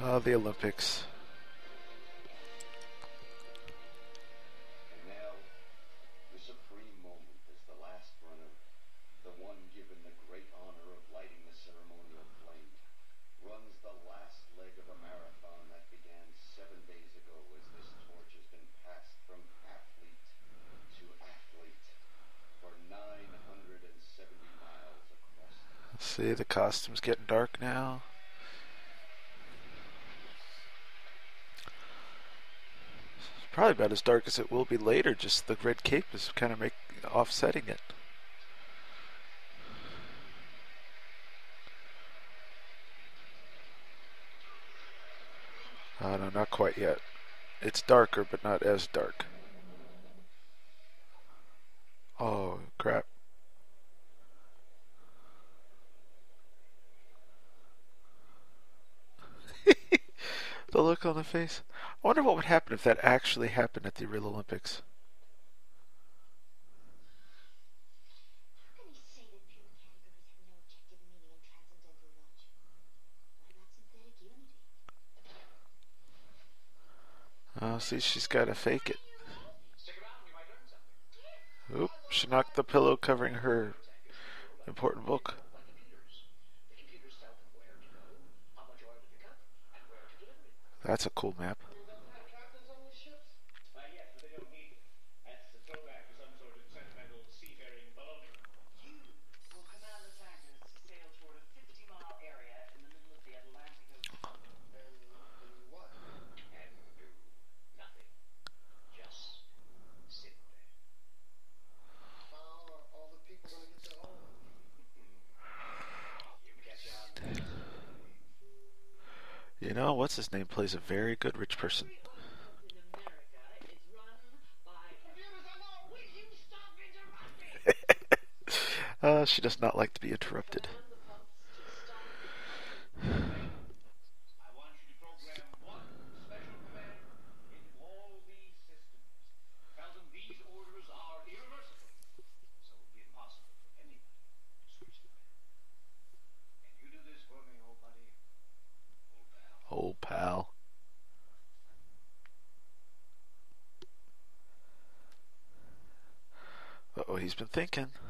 Speaker 5: Ah, the Olympics. costume's getting dark now. It's probably about as dark as it will be later, just the red cape is kind of make, offsetting it. Oh, no, not quite yet. It's darker, but not as dark.
Speaker 14: Oh, crap. The look on the face. I wonder what would happen if that actually happened at the real Olympics. Oh, see, she's got to fake it. Oop, she knocked the pillow covering her important book. That's a cool map.
Speaker 5: You
Speaker 14: know, what's his name plays a very good rich person. uh, she does not like to be interrupted. he's been thinking.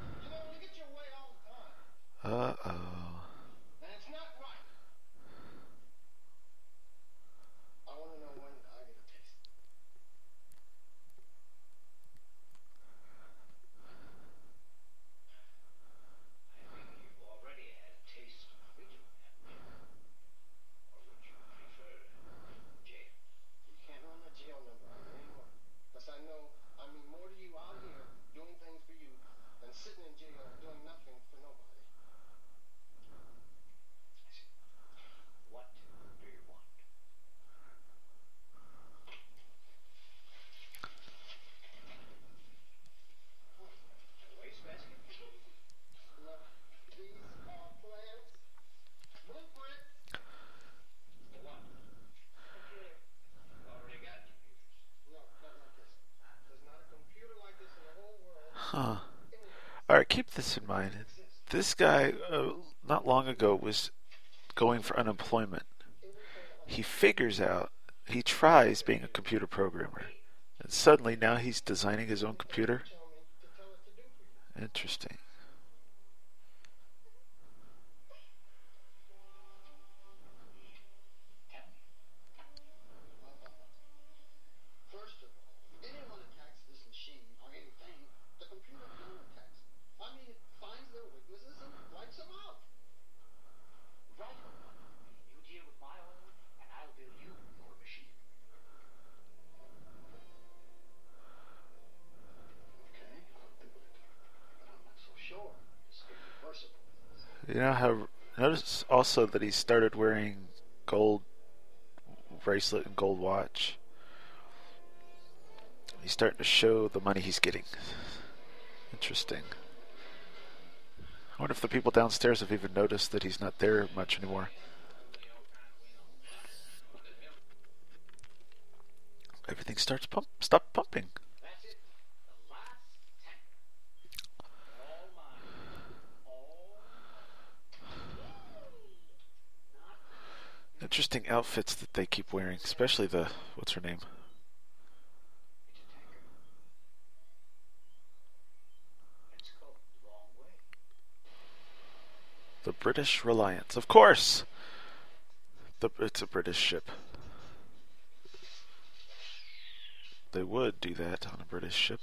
Speaker 16: this
Speaker 14: guy uh, not long ago was going for unemployment. He figures out, he tries being a computer programmer. And suddenly now he's designing his own computer. Interesting. also that he started wearing gold bracelet and gold watch. He's starting to show the money he's getting. Interesting. I wonder if the people downstairs have even noticed that he's not there much anymore. Everything starts pump stop pumping. interesting outfits that they keep wearing, especially the what's her name?
Speaker 5: The
Speaker 14: British Reliance, of course. The, it's a British ship. They would do that on a British ship.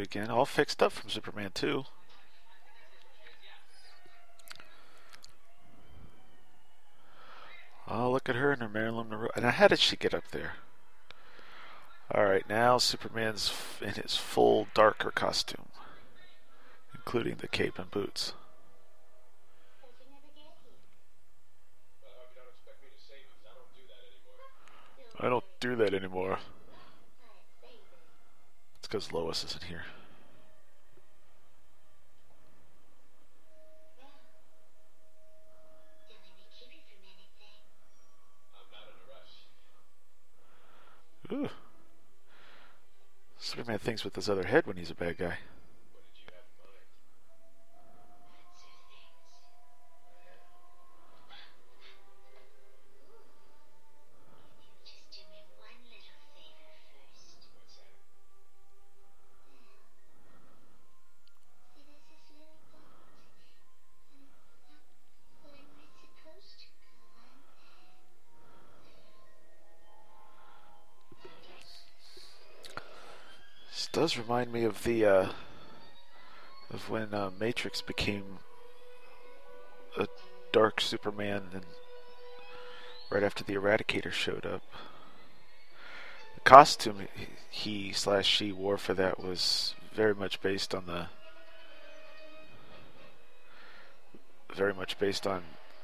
Speaker 5: Again, all fixed up from Superman 2. Oh, look at her in her Marilyn Monroe. And how did she get up there? Alright, now Superman's in his full darker costume, including the cape and boots. I don't do that anymore. It's because Lois isn't here. Ooh. Superman thinks with his other head when he's a bad guy. Does remind me of the uh, of when uh, Matrix became a dark Superman, and right after the Eradicator showed up, the costume he slash she wore for that was very much based on the very much based on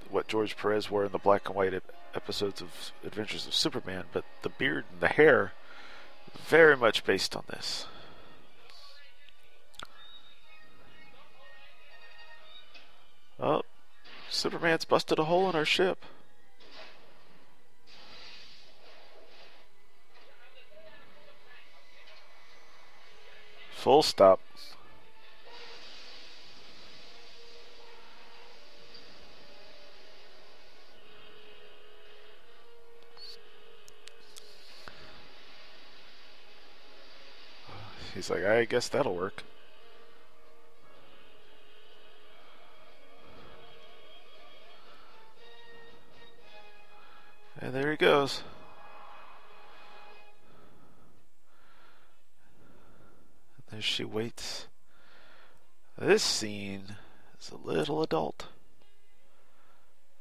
Speaker 5: what George Perez wore in the black and white episodes of Adventures of Superman, but the beard and the hair very much based on this. Oh, Superman's busted a hole in our ship. Full stop. He's like, I guess that'll work. And there he goes. There she waits. This scene is a little adult.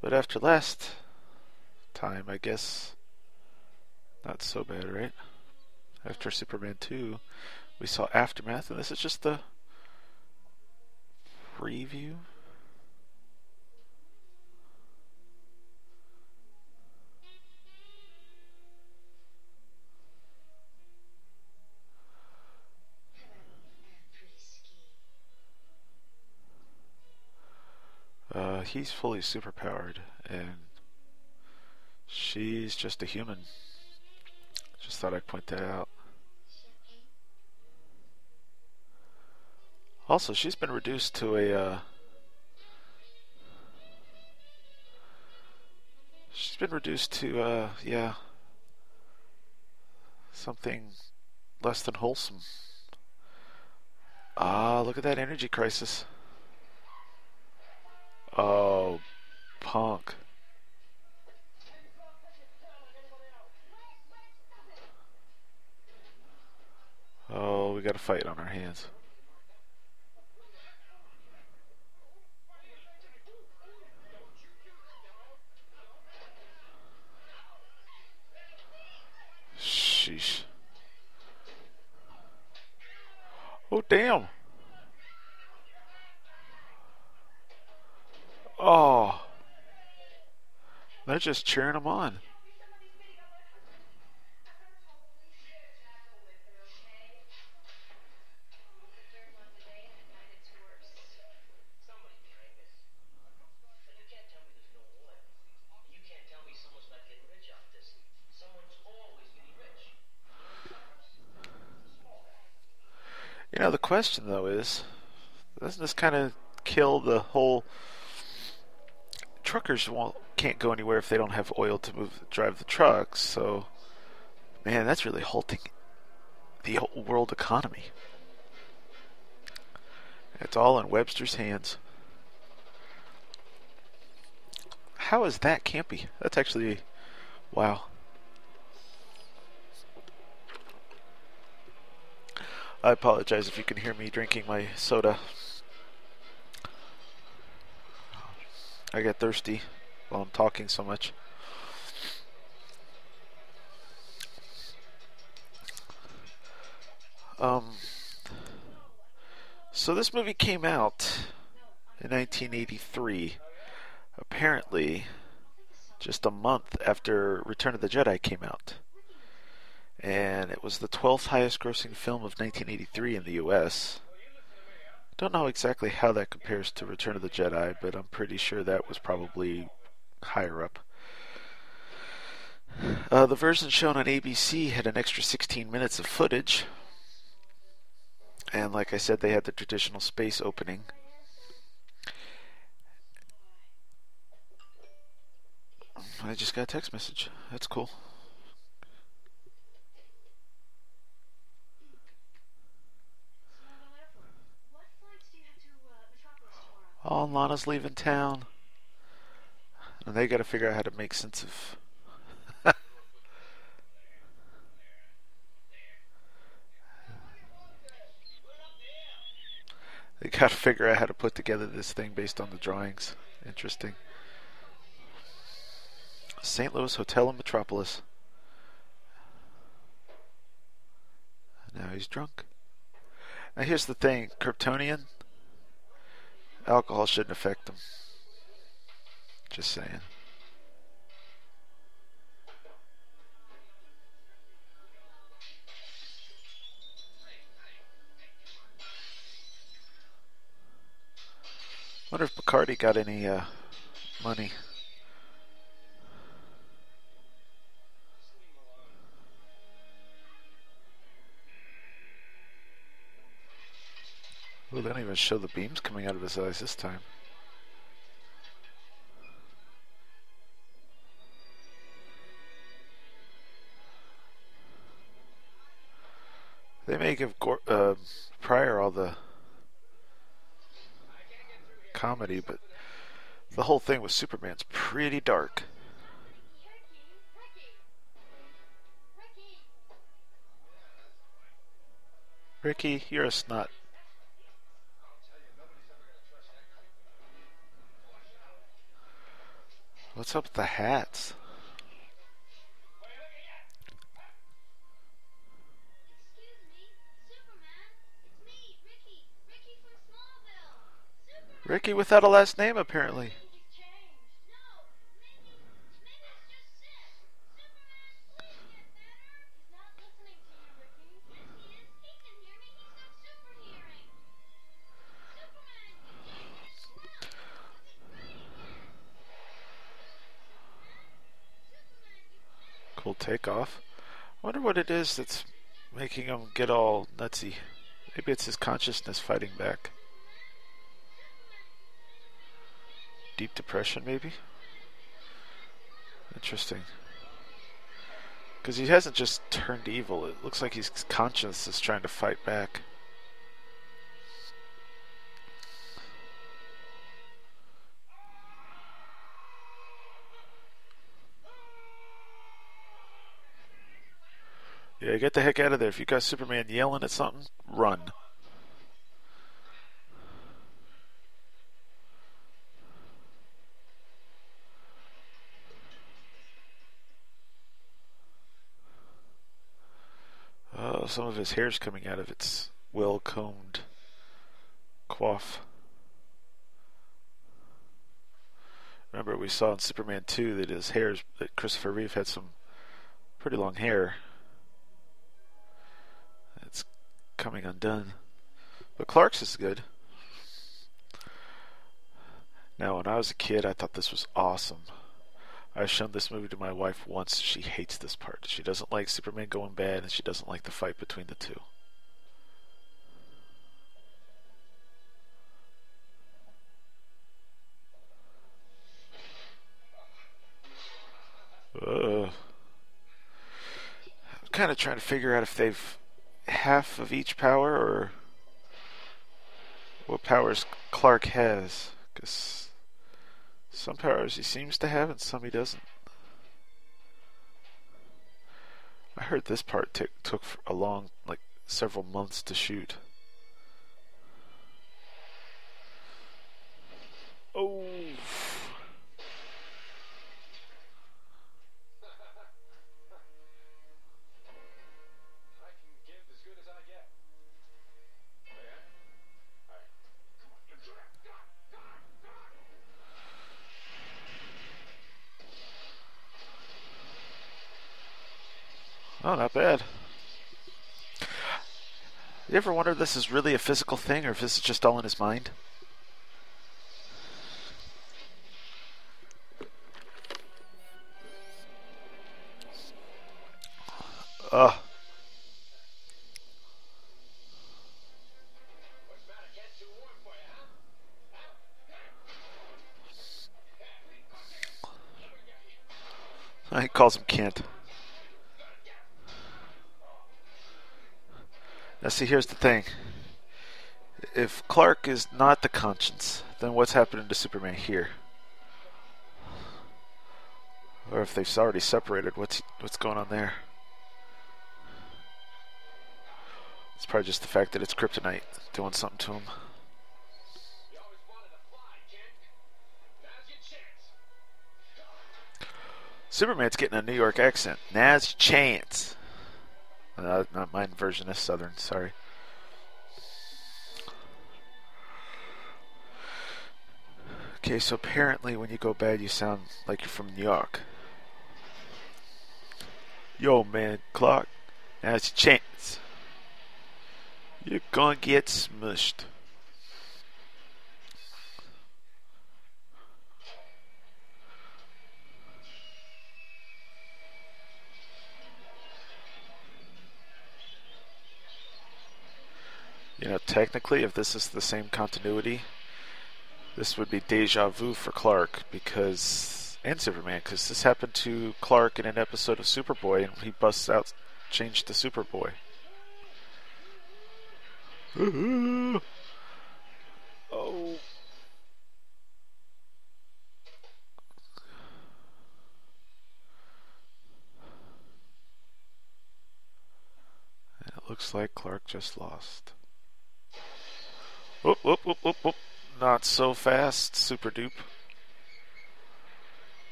Speaker 5: But after last time, I guess not so bad, right? After Superman 2, we saw Aftermath, and this is just the preview. He's fully superpowered, and she's just a human. Just thought I'd point that out. Also, she's been reduced to a. Uh, she's been reduced to, uh, yeah, something less than wholesome. Ah, look at that energy crisis. Oh, punk. Oh, we got a fight on our hands. Sheesh. Oh, damn. Oh. They're just cheering him on. You know, the question though is, doesn't this kind of kill the whole? Truckers won't can't go anywhere if they don't have oil to move drive the trucks. So, man, that's really halting the world economy. It's all in Webster's hands. How is that campy? That's actually, wow. I apologize if you can hear me drinking my soda. I get thirsty while I'm talking so much. Um, so this movie came out in 1983. Apparently, just a month after Return of the Jedi came out. And it was the 12th highest grossing film of 1983 in the US. Don't know exactly how that compares to Return of the Jedi, but I'm pretty sure that was probably higher up. Uh, the version shown on ABC had an extra 16 minutes of footage. And like I said, they had the traditional space opening. I just got a text message. That's cool. Oh, Lana's leaving town. And they got to figure out how to make sense of. they got to figure out how to put together this thing based on the drawings. Interesting. St. Louis Hotel in Metropolis. Now he's drunk. Now here's the thing Kryptonian, alcohol shouldn't affect them. Just saying. Wonder if Bacardi got any uh, money. Ooh, they don't even show the beams coming out of his eyes this time. They may give Gor- uh, Pryor all the comedy, but the whole thing with Superman's pretty dark. Ricky, you're a snot. What's up with the hats? Ricky without a last name, apparently. Takeoff. I wonder what it is that's making him get all nutsy. Maybe it's his consciousness fighting back. Deep depression, maybe? Interesting. Because he hasn't just turned evil, it looks like his conscience is trying to fight back. Yeah, get the heck out of there. If you got Superman yelling at something, run. Oh, some of his hair's coming out of its well combed coif. Remember, we saw in Superman 2 that his hair, that Christopher Reeve had some pretty long hair. Coming undone. But Clark's is good. Now, when I was a kid, I thought this was awesome. I've shown this movie to my wife once. She hates this part. She doesn't like Superman going bad, and she doesn't like the fight between the two. Uh, I'm kind of trying to figure out if they've half of each power or what powers Clark has. Because some powers he seems to have and some he doesn't. I heard this part t- took a long, like several months to shoot. Oh.
Speaker 6: Oh,
Speaker 5: not bad. You ever wonder if this is really a physical thing or if this is just all in his mind? Ugh. He calls him Kent. Now, see, here's the thing. If Clark is not the conscience, then what's happening to Superman here? Or if they've already separated, what's what's going on there? It's probably just the fact that it's kryptonite doing something to him. Superman's getting a New York accent. Now's chance. Uh, not mine version is Southern. Sorry. Okay, so apparently when you go bad, you sound like you're from New York. Yo, man, Clark. Now's your chance. You're gonna get smushed. You know, technically, if this is the same continuity, this would be deja vu for Clark because and Superman because this happened to Clark in an episode of Superboy, and he busts out, changed to Superboy. oh. And it looks like Clark just lost. Whoop, whoop, whoop, whoop, whoop. Not so fast, super dupe.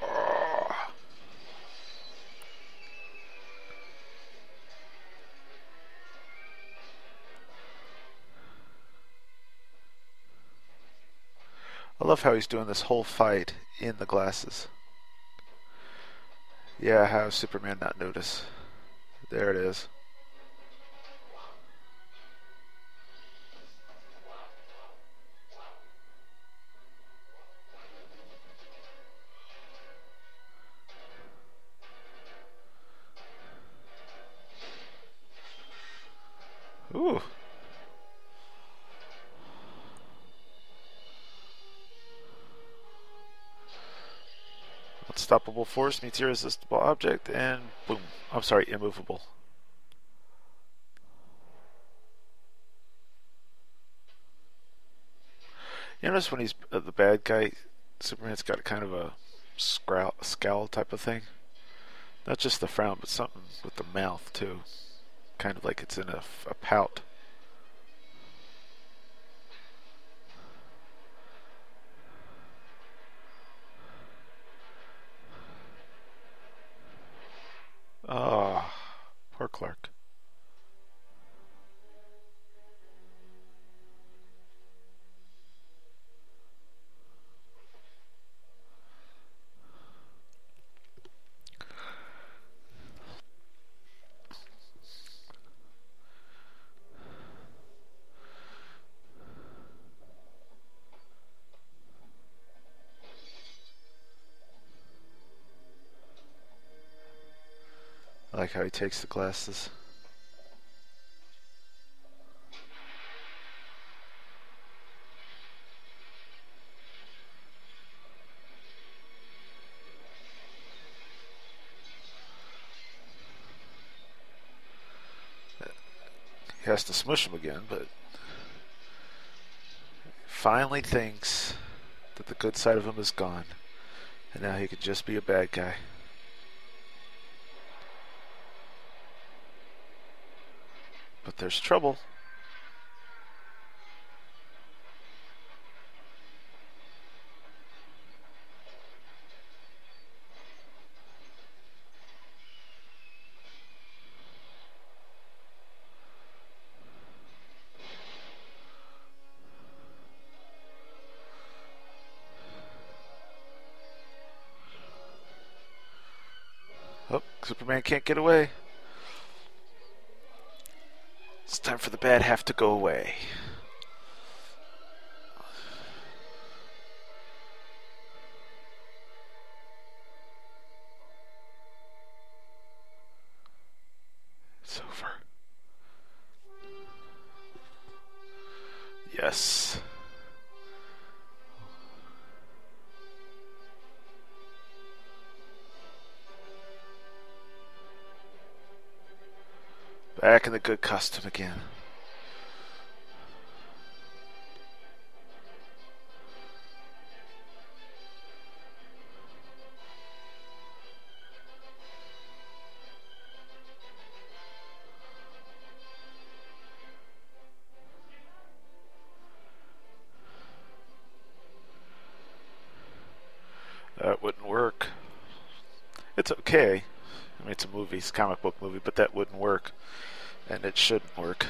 Speaker 5: I love how he's doing this whole fight in the glasses. Yeah, how Superman not notice? There it is. Ooh. Unstoppable force meets irresistible object and boom. I'm sorry, immovable. You notice when he's uh, the bad guy, Superman's got kind of a scowl, scowl type of thing. Not just the frown, but something with the mouth too. Kind of like it's in a, a pout. Ah, poor Clark. How he takes the glasses. He has to smush him again, but finally thinks that the good side of him is gone, and now he could just be a bad guy. But there's trouble. Oh, Superman can't get away. Time for the bad half to go away. In the good costume again. That wouldn't work. It's okay. I mean, it's a movie, it's a comic book movie, but that wouldn't it shouldn't work.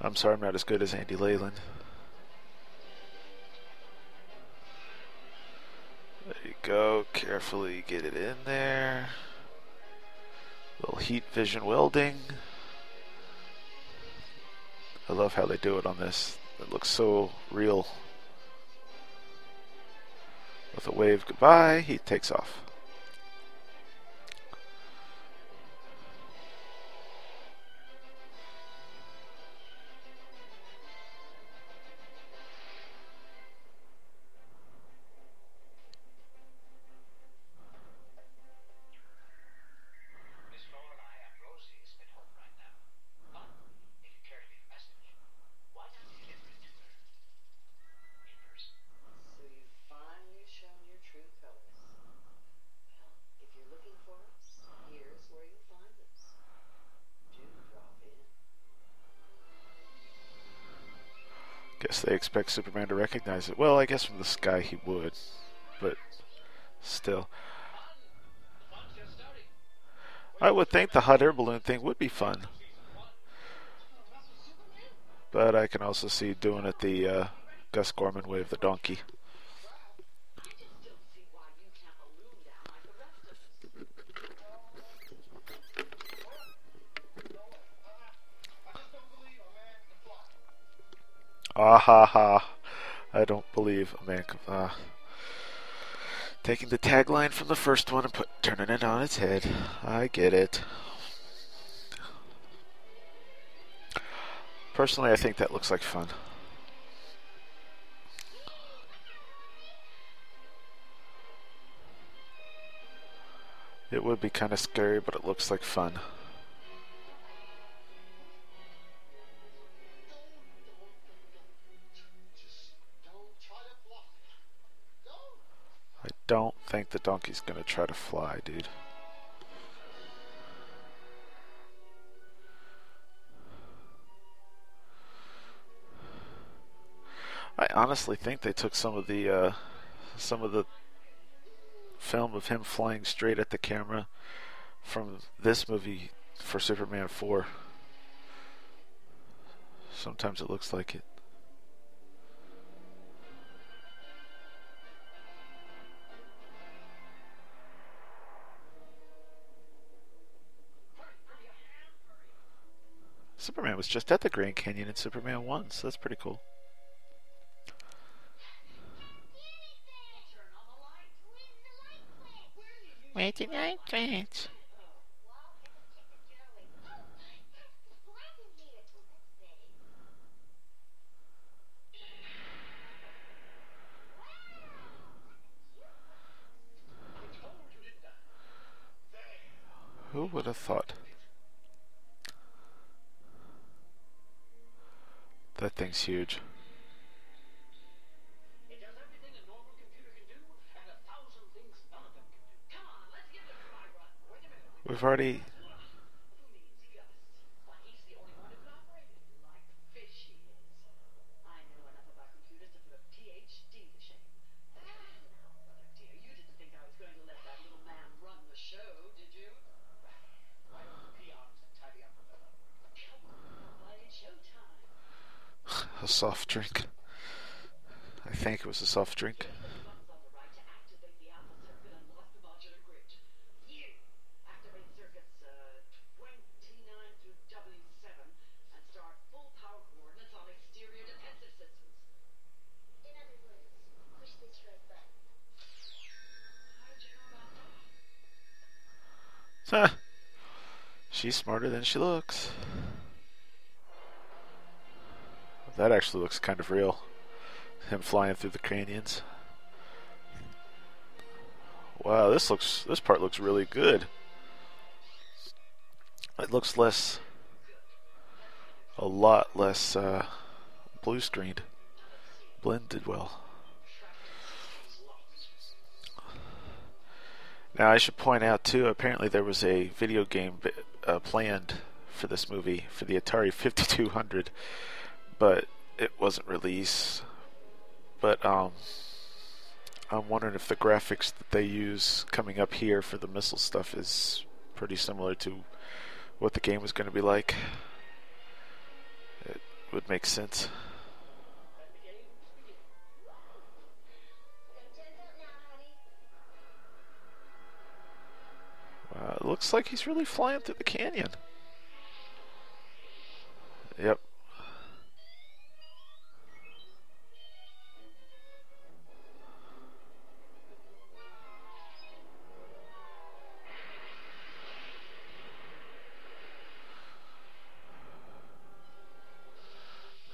Speaker 5: I'm sorry I'm not as good as Andy Leyland. There you go. Carefully get it in there. Little heat vision welding. I love how they do it on this. It looks so real. With a wave goodbye, he takes off. They expect Superman to recognize it. Well, I guess from the sky he would, but still. I would think the hot air balloon thing would be fun. But I can also see doing it the uh, Gus Gorman way of the donkey. Ah ha ha. I don't believe a man can. Ah. Taking the tagline from the first one and put, turning it on its head. I get it. Personally, I think that looks like fun. It would be kind of scary, but it looks like fun. I don't think the donkey's gonna try to fly, dude. I honestly think they took some of the uh, some of the film of him flying straight at the camera from this movie for Superman 4. Sometimes it looks like it. Superman was just at the Grand Canyon in Superman 1, so that's pretty cool.
Speaker 8: Where did I switch?
Speaker 5: Who would have thought? That thing's huge. We've already this drink. I think it was a soft drink. Huh. She's smarter than she looks. That actually looks kind of real. Him flying through the canyons. Wow, this looks this part looks really good. It looks less a lot less uh, blue screened. Blended well. Now I should point out too. Apparently there was a video game uh, planned for this movie for the Atari 5200, but it wasn't released. But um, I'm wondering if the graphics that they use coming up here for the missile stuff is pretty similar to what the game was going to be like. It would make sense. Wow, it looks like he's really flying through the canyon. Yep.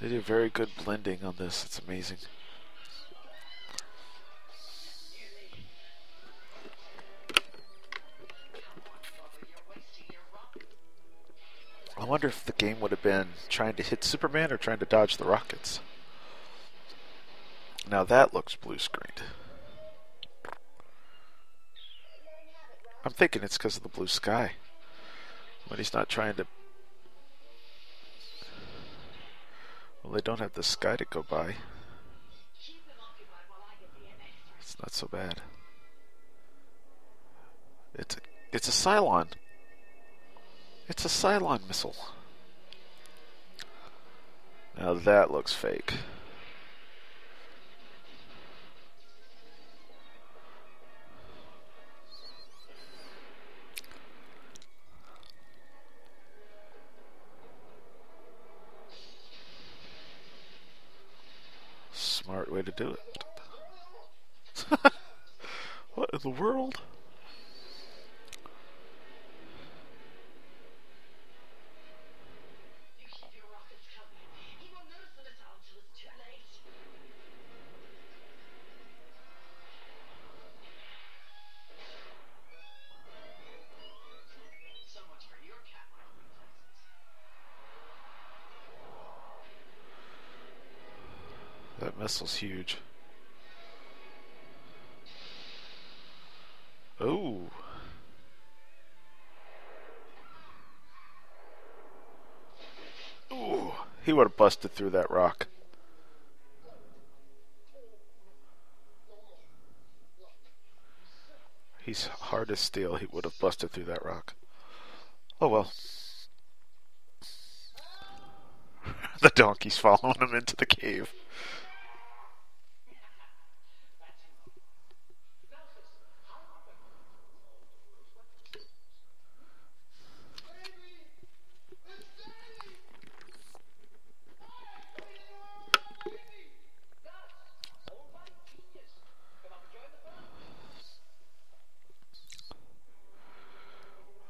Speaker 5: They do very good blending on this. It's amazing. I wonder if the game would have been trying to hit Superman or trying to dodge the rockets. Now that looks blue screened. I'm thinking it's because of the blue sky. When he's not trying to. Well, they don't have the sky to go by. It's not so bad. It's a, it's a Cylon. It's a Cylon missile. Now that looks fake. Smart way to do it. what in the world? Missile's huge. Oh. Ooh, he would have busted through that rock. He's hard as steel. He would have busted through that rock. Oh well. the donkey's following him into the cave.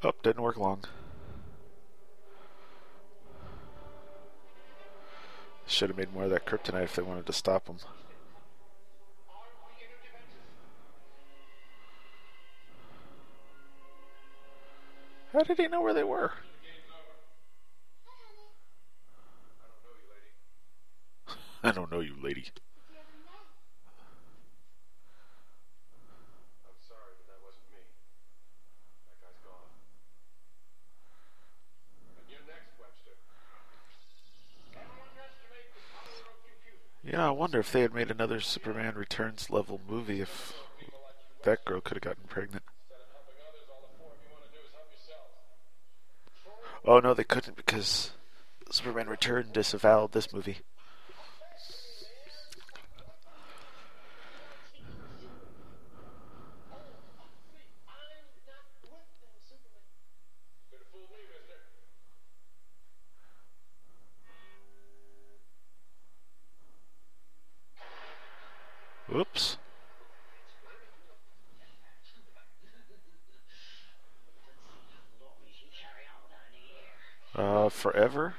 Speaker 5: Oh, didn't work long. Should have made more of that kryptonite if they wanted to stop him. How did he know where they were? I don't know you, lady.
Speaker 6: I'm sorry, but that wasn't me. That guy's gone.
Speaker 5: Yeah, I wonder if they had made another Superman Returns level movie, if that girl could have gotten pregnant. Oh no, they couldn't because Superman Return disavowed this movie. Oops. Uh, forever.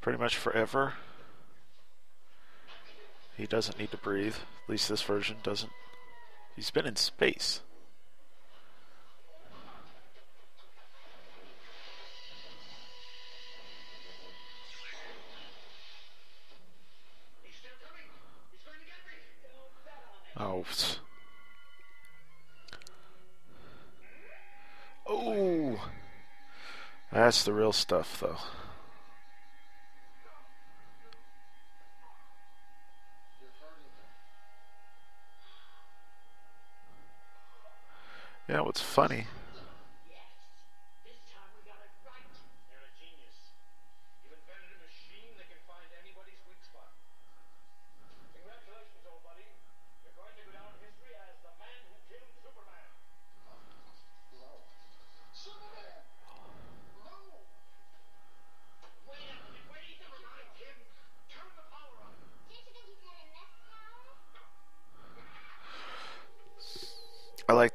Speaker 5: Pretty much forever. He doesn't need to breathe. At least this version doesn't. He's been in space. That's the real stuff, though. Yeah, what's funny?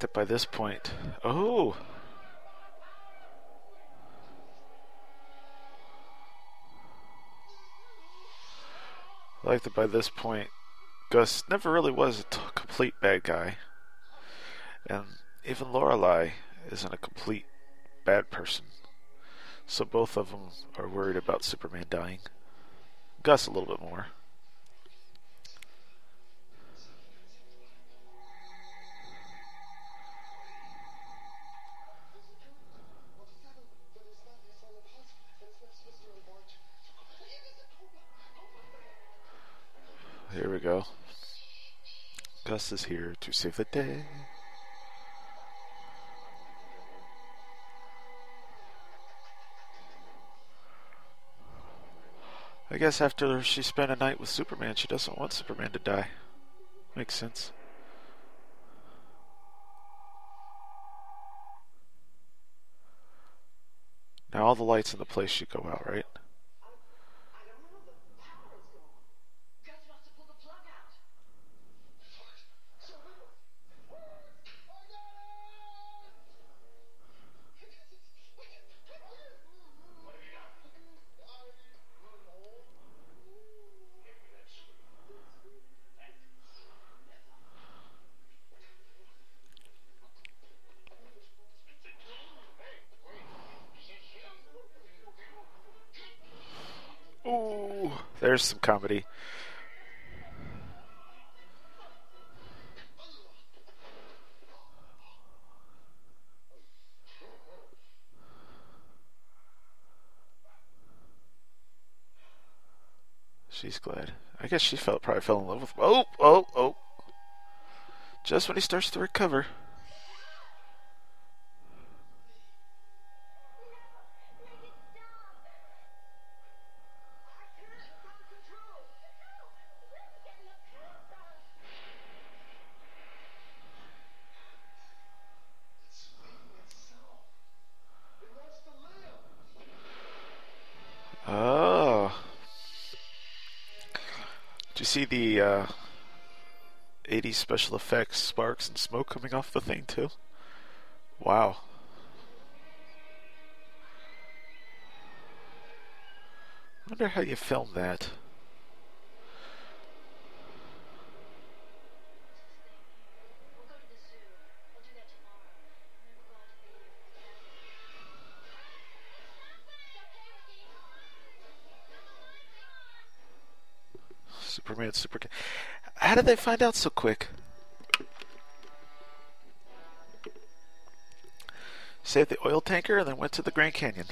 Speaker 5: I like that by this point. Oh. I like that by this point, Gus never really was a t- complete bad guy. And even Lorelei isn't a complete bad person. So both of them are worried about Superman dying. Gus a little bit more. Go. Gus is here to save the day. I guess after she spent a night with Superman, she doesn't want Superman to die. Makes sense. Now all the lights in the place should go out, right? There's some comedy. She's glad. I guess she felt probably fell in love with. Oh, oh, oh! Just when he starts to recover. Special effects sparks and smoke coming off the thing too? Wow. wonder how you film that. Superman, super. How did they find out so quick? Saved the oil tanker and then went to the Grand Canyon.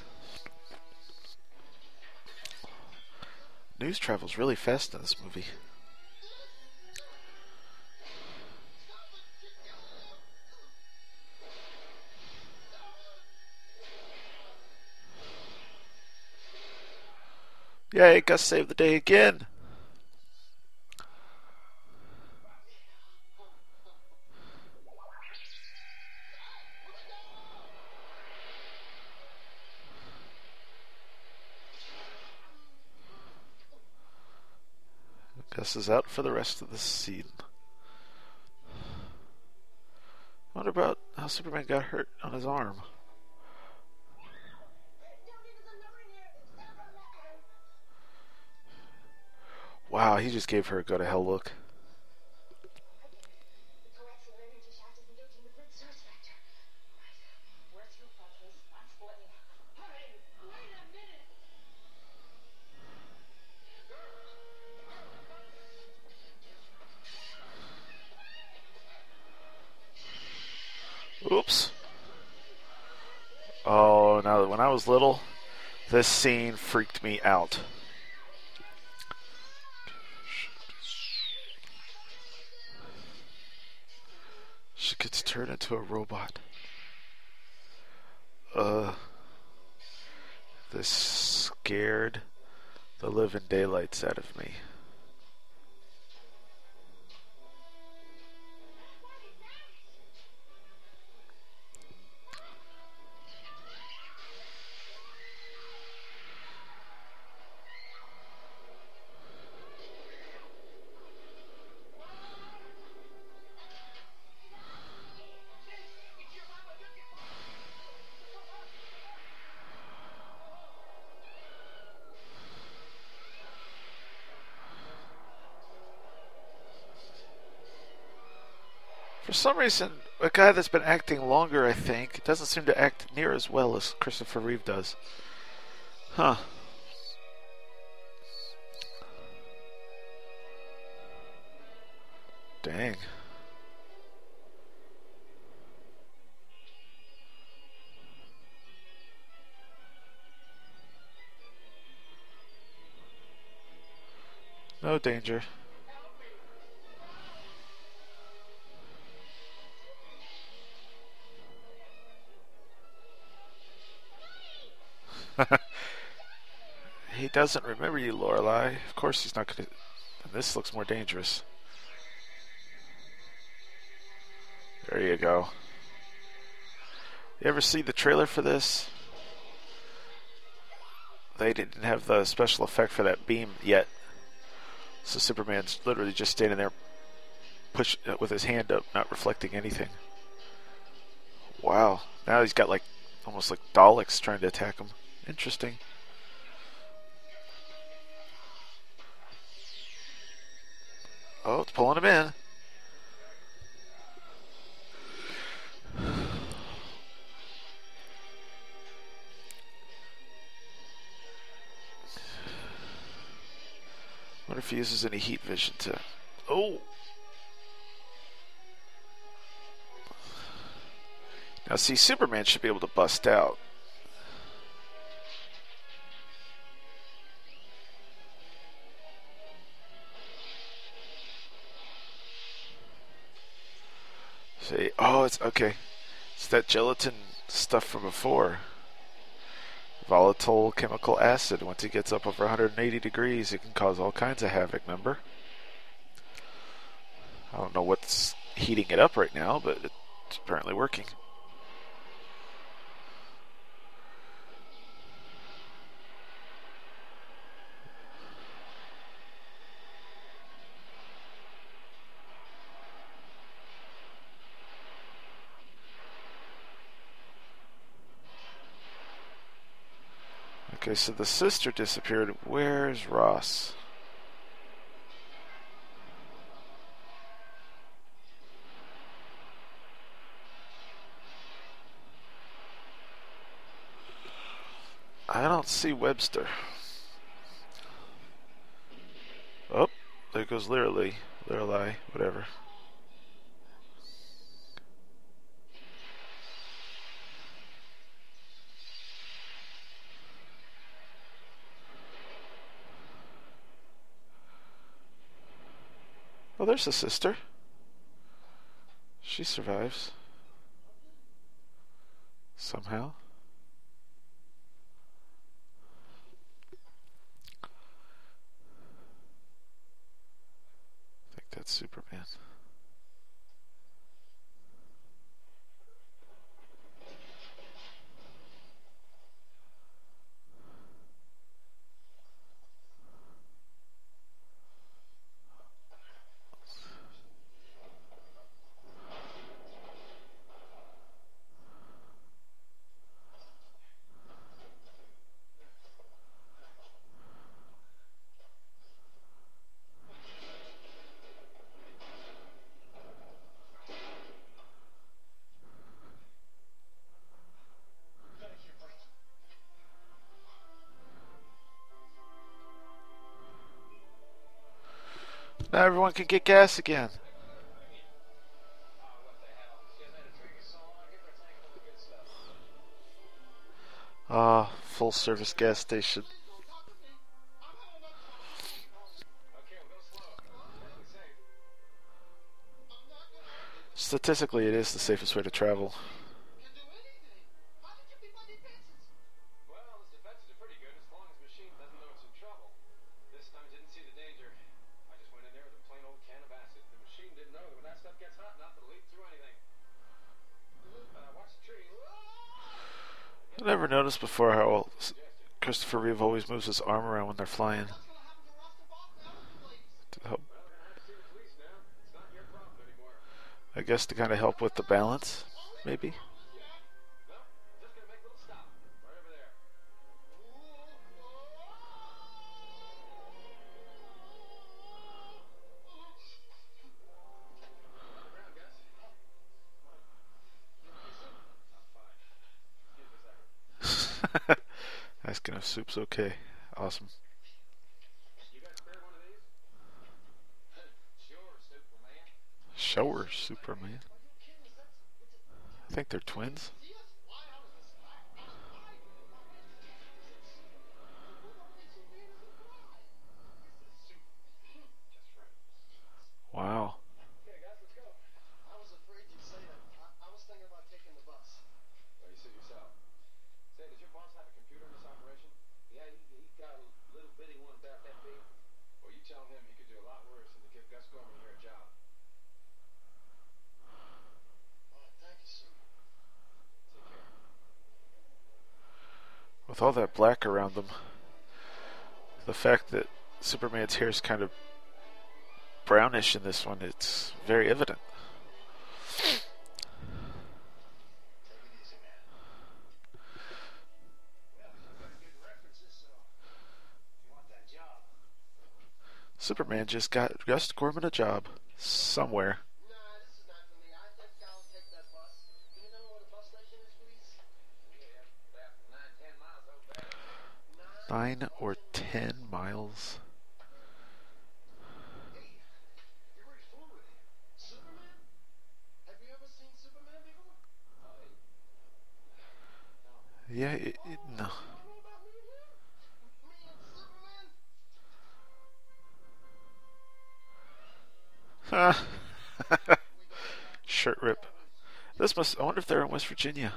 Speaker 5: news travels really fast in this movie. Yay, Gus saved the day again. Gus is out for the rest of the scene. wonder about how Superman got hurt on his arm. Wow, he just gave her a go to hell look. Oops. Oh, now when I was little, this scene freaked me out. She gets turned into a robot. Uh, this scared the living daylights out of me. Some reason, a guy that's been acting longer, I think, doesn't seem to act near as well as Christopher Reeve does. Huh. Dang. No danger. he doesn't remember you, Lorelei. Of course he's not going to. This looks more dangerous. There you go. You ever see the trailer for this? They didn't have the special effect for that beam yet. So Superman's literally just standing there push uh, with his hand up, not reflecting anything. Wow. Now he's got like almost like Daleks trying to attack him. Interesting. Oh, it's pulling him in. wonder if he uses any heat vision to. Oh! Now, see, Superman should be able to bust out. See, oh, it's okay. It's that gelatin stuff from before. Volatile chemical acid. Once it gets up over 180 degrees, it can cause all kinds of havoc, remember? I don't know what's heating it up right now, but it's apparently working. Okay, so the sister disappeared. Where's Ross? I don't see Webster. Oh, there goes Literally. Literally, whatever.
Speaker 6: Oh, there's the sister. She survives. Somehow. I think that's Superman. Now everyone can get gas again. Ah, full service gas station. Statistically, it is the safest way to travel. Noticed before how Christopher Reeve always moves his arm around when they're flying. To help. I guess to kind of help with the balance, maybe. Asking if soup's okay. Awesome. Shower Superman. I think they're twins. Wow. With all that black around them, the fact that Superman's hair is kind of brownish in this one, it's very evident. Superman just got Gus Gorman a job somewhere. Nine or ten miles. Yeah, it, it, no. Shirt rip. This must. I wonder if they're in West Virginia.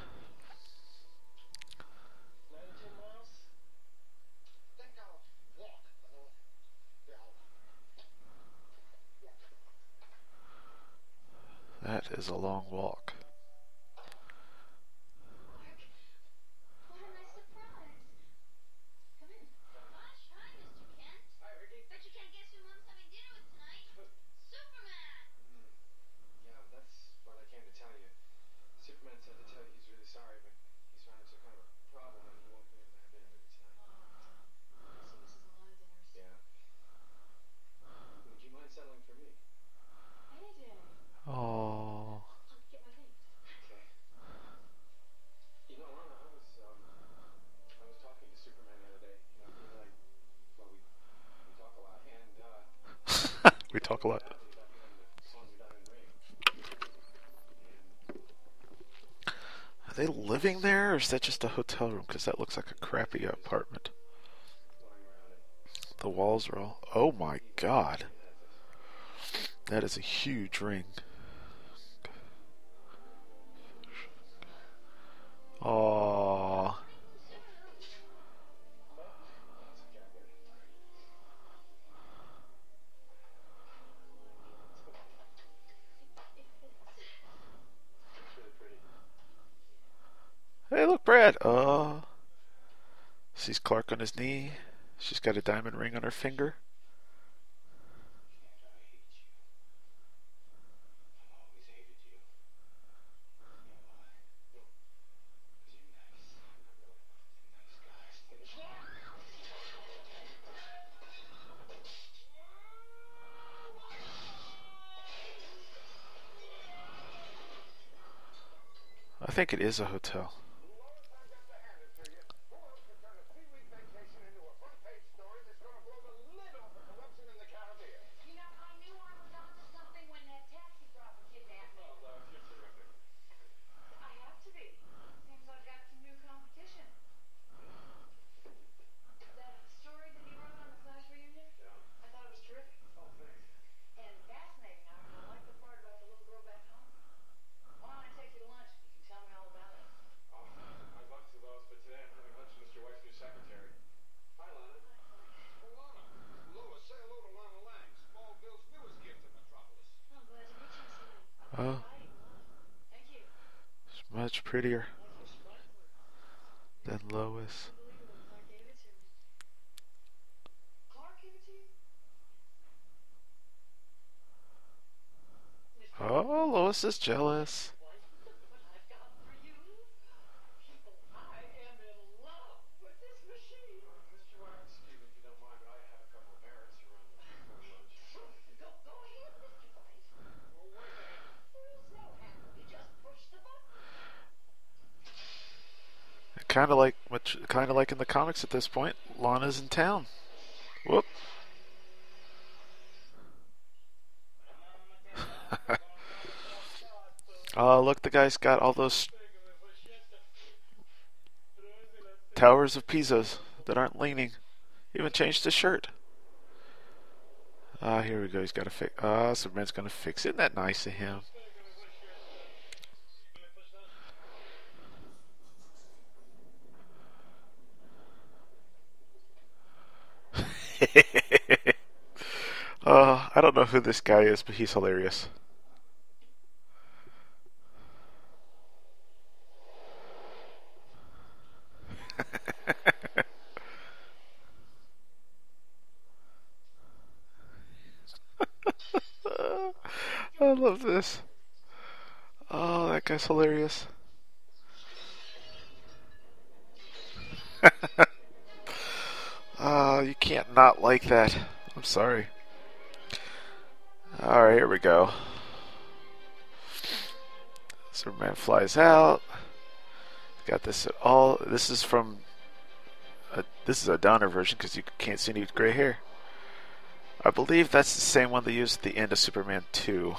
Speaker 6: That is a long walk. Oh. we talk a lot. Are they living there, or is that a hotel room? Because that looks like a crappy apartment. The walls are all. Oh my god.
Speaker 5: That is a huge ring. Aww. Hey, look, Brad. Oh. Sees Clark on his knee. She's got a diamond ring on her finger. I think it is a hotel.
Speaker 13: You know, I knew I was onto something when that taxi driver kidnapped me. I have to be. Seems I've got some new competition. That story that you wrote on the Flash reunion? I thought it was terrific. And fascinating. I, I like the part about the little girl back home. Why don't I take you to lunch and you can tell me all about it?
Speaker 6: I'd love to, Lois, but today I'm having lunch with Mr. White's new secretary. Hi, Lana.
Speaker 9: Lana. Lois, say hello to Lana Lang, Smallville's newest gift to Metropolis.
Speaker 13: I'm glad to meet you, Sue.
Speaker 5: Oh,
Speaker 13: Thank you.
Speaker 5: it's much prettier than Lois.
Speaker 13: Clark gave it to me. Clark gave it to you?
Speaker 5: Oh, Lois is jealous.
Speaker 14: I am in love with this machine.
Speaker 6: Mr. White, excuse me if you don't mind, but I have a couple of errands to run before lunch.
Speaker 14: Go, go ahead, Mr. White. Well, wait a minute. There's no handle. You just push the button.
Speaker 5: Kind of like, kind of like in the comics at this point. Lana's in town. Whoop. Oh, look, the guy's got all those towers of Pisas that aren't leaning. Even changed his shirt. Ah, here we go. He's got to fix. Ah, Superman's gonna fix. Isn't that nice of him? uh, I don't know who this guy is, but he's hilarious. I love this. Oh, that guy's hilarious. Oh, you can't not like that. I'm sorry. Alright, here we go. Superman flies out. Got this at all. This is from. A, this is a Donner version because you can't see any gray hair. I believe that's the same one they used at the end of Superman 2.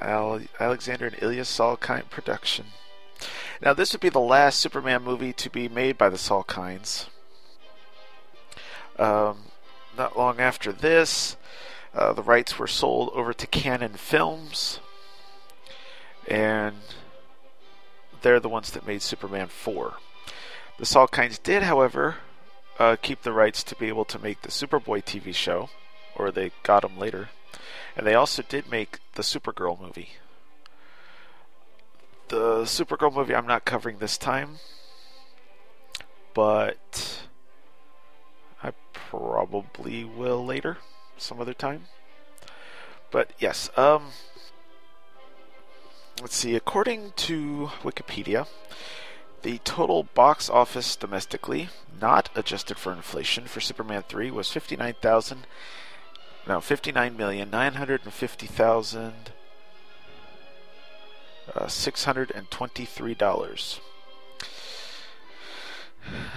Speaker 5: Al- Alexander and Ilya Salkind production. Now, this would be the last Superman movie to be made by the Salkinds. Um, not long after this, uh, the rights were sold over to Cannon Films, and they're the ones that made Superman 4. The Salkinds did, however, uh, keep the rights to be able to make the Superboy TV show, or they got them later, and they also did make the Supergirl movie. The Supergirl movie I'm not covering this time, but I probably will later, some other time. But yes, um, let's see. According to Wikipedia, the total box office domestically, not adjusted for inflation, for Superman 3 was 59,000. No, 59,950,000. Uh, $623.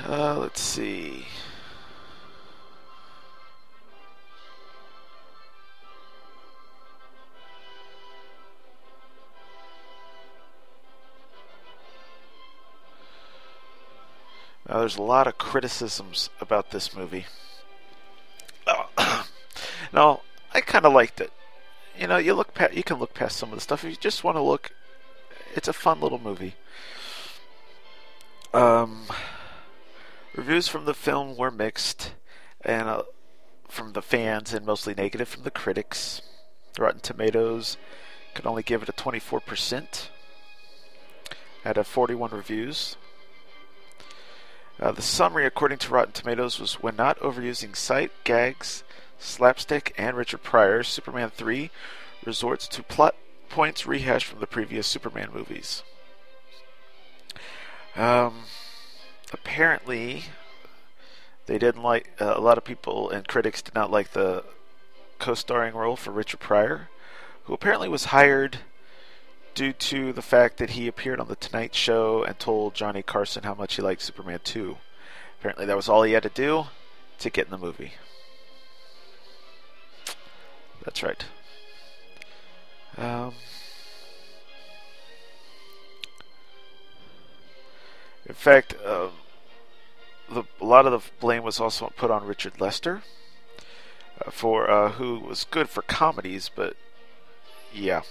Speaker 5: Uh, let's see. Now, there's a lot of criticisms about this movie. No, I kind of liked it. You know, you look past, you can look past some of the stuff if you just want to look. It's a fun little movie. Um, reviews from the film were mixed, and uh, from the fans, and mostly negative from the critics. Rotten Tomatoes could only give it a 24%. Had a 41 reviews. Uh, the summary, according to Rotten Tomatoes, was when not overusing sight, gags, slapstick, and Richard Pryor, Superman 3 resorts to plot points rehashed from the previous Superman movies. Um, apparently, they didn't like uh, a lot of people and critics did not like the co-starring role for Richard Pryor, who apparently was hired due to the fact that he appeared on the Tonight Show and told Johnny Carson how much he liked Superman 2. Apparently, that was all he had to do to get in the movie. That's right. Um, in fact, um, the, a lot of the blame was also put on Richard Lester, uh, for uh, who was good for comedies, but yeah.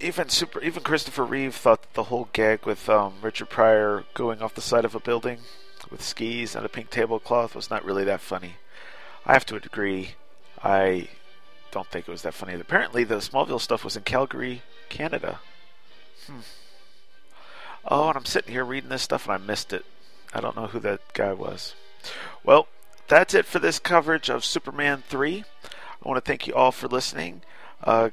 Speaker 5: Even super, even Christopher Reeve thought that the whole gag with um, Richard Pryor going off the side of a building with skis and a pink tablecloth was not really that funny. I have to agree. I don't think it was that funny. Apparently, the Smallville stuff was in Calgary, Canada. Hmm. Oh, and I'm sitting here reading this stuff and I missed it. I don't know who that guy was. Well, that's it for this coverage of Superman 3. I want to thank you all for listening. Uh,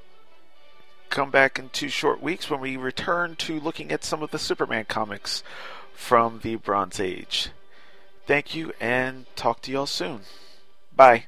Speaker 5: come back in two short weeks when we return to looking at some of the Superman comics from the Bronze Age. Thank you and talk to y'all soon. Bye.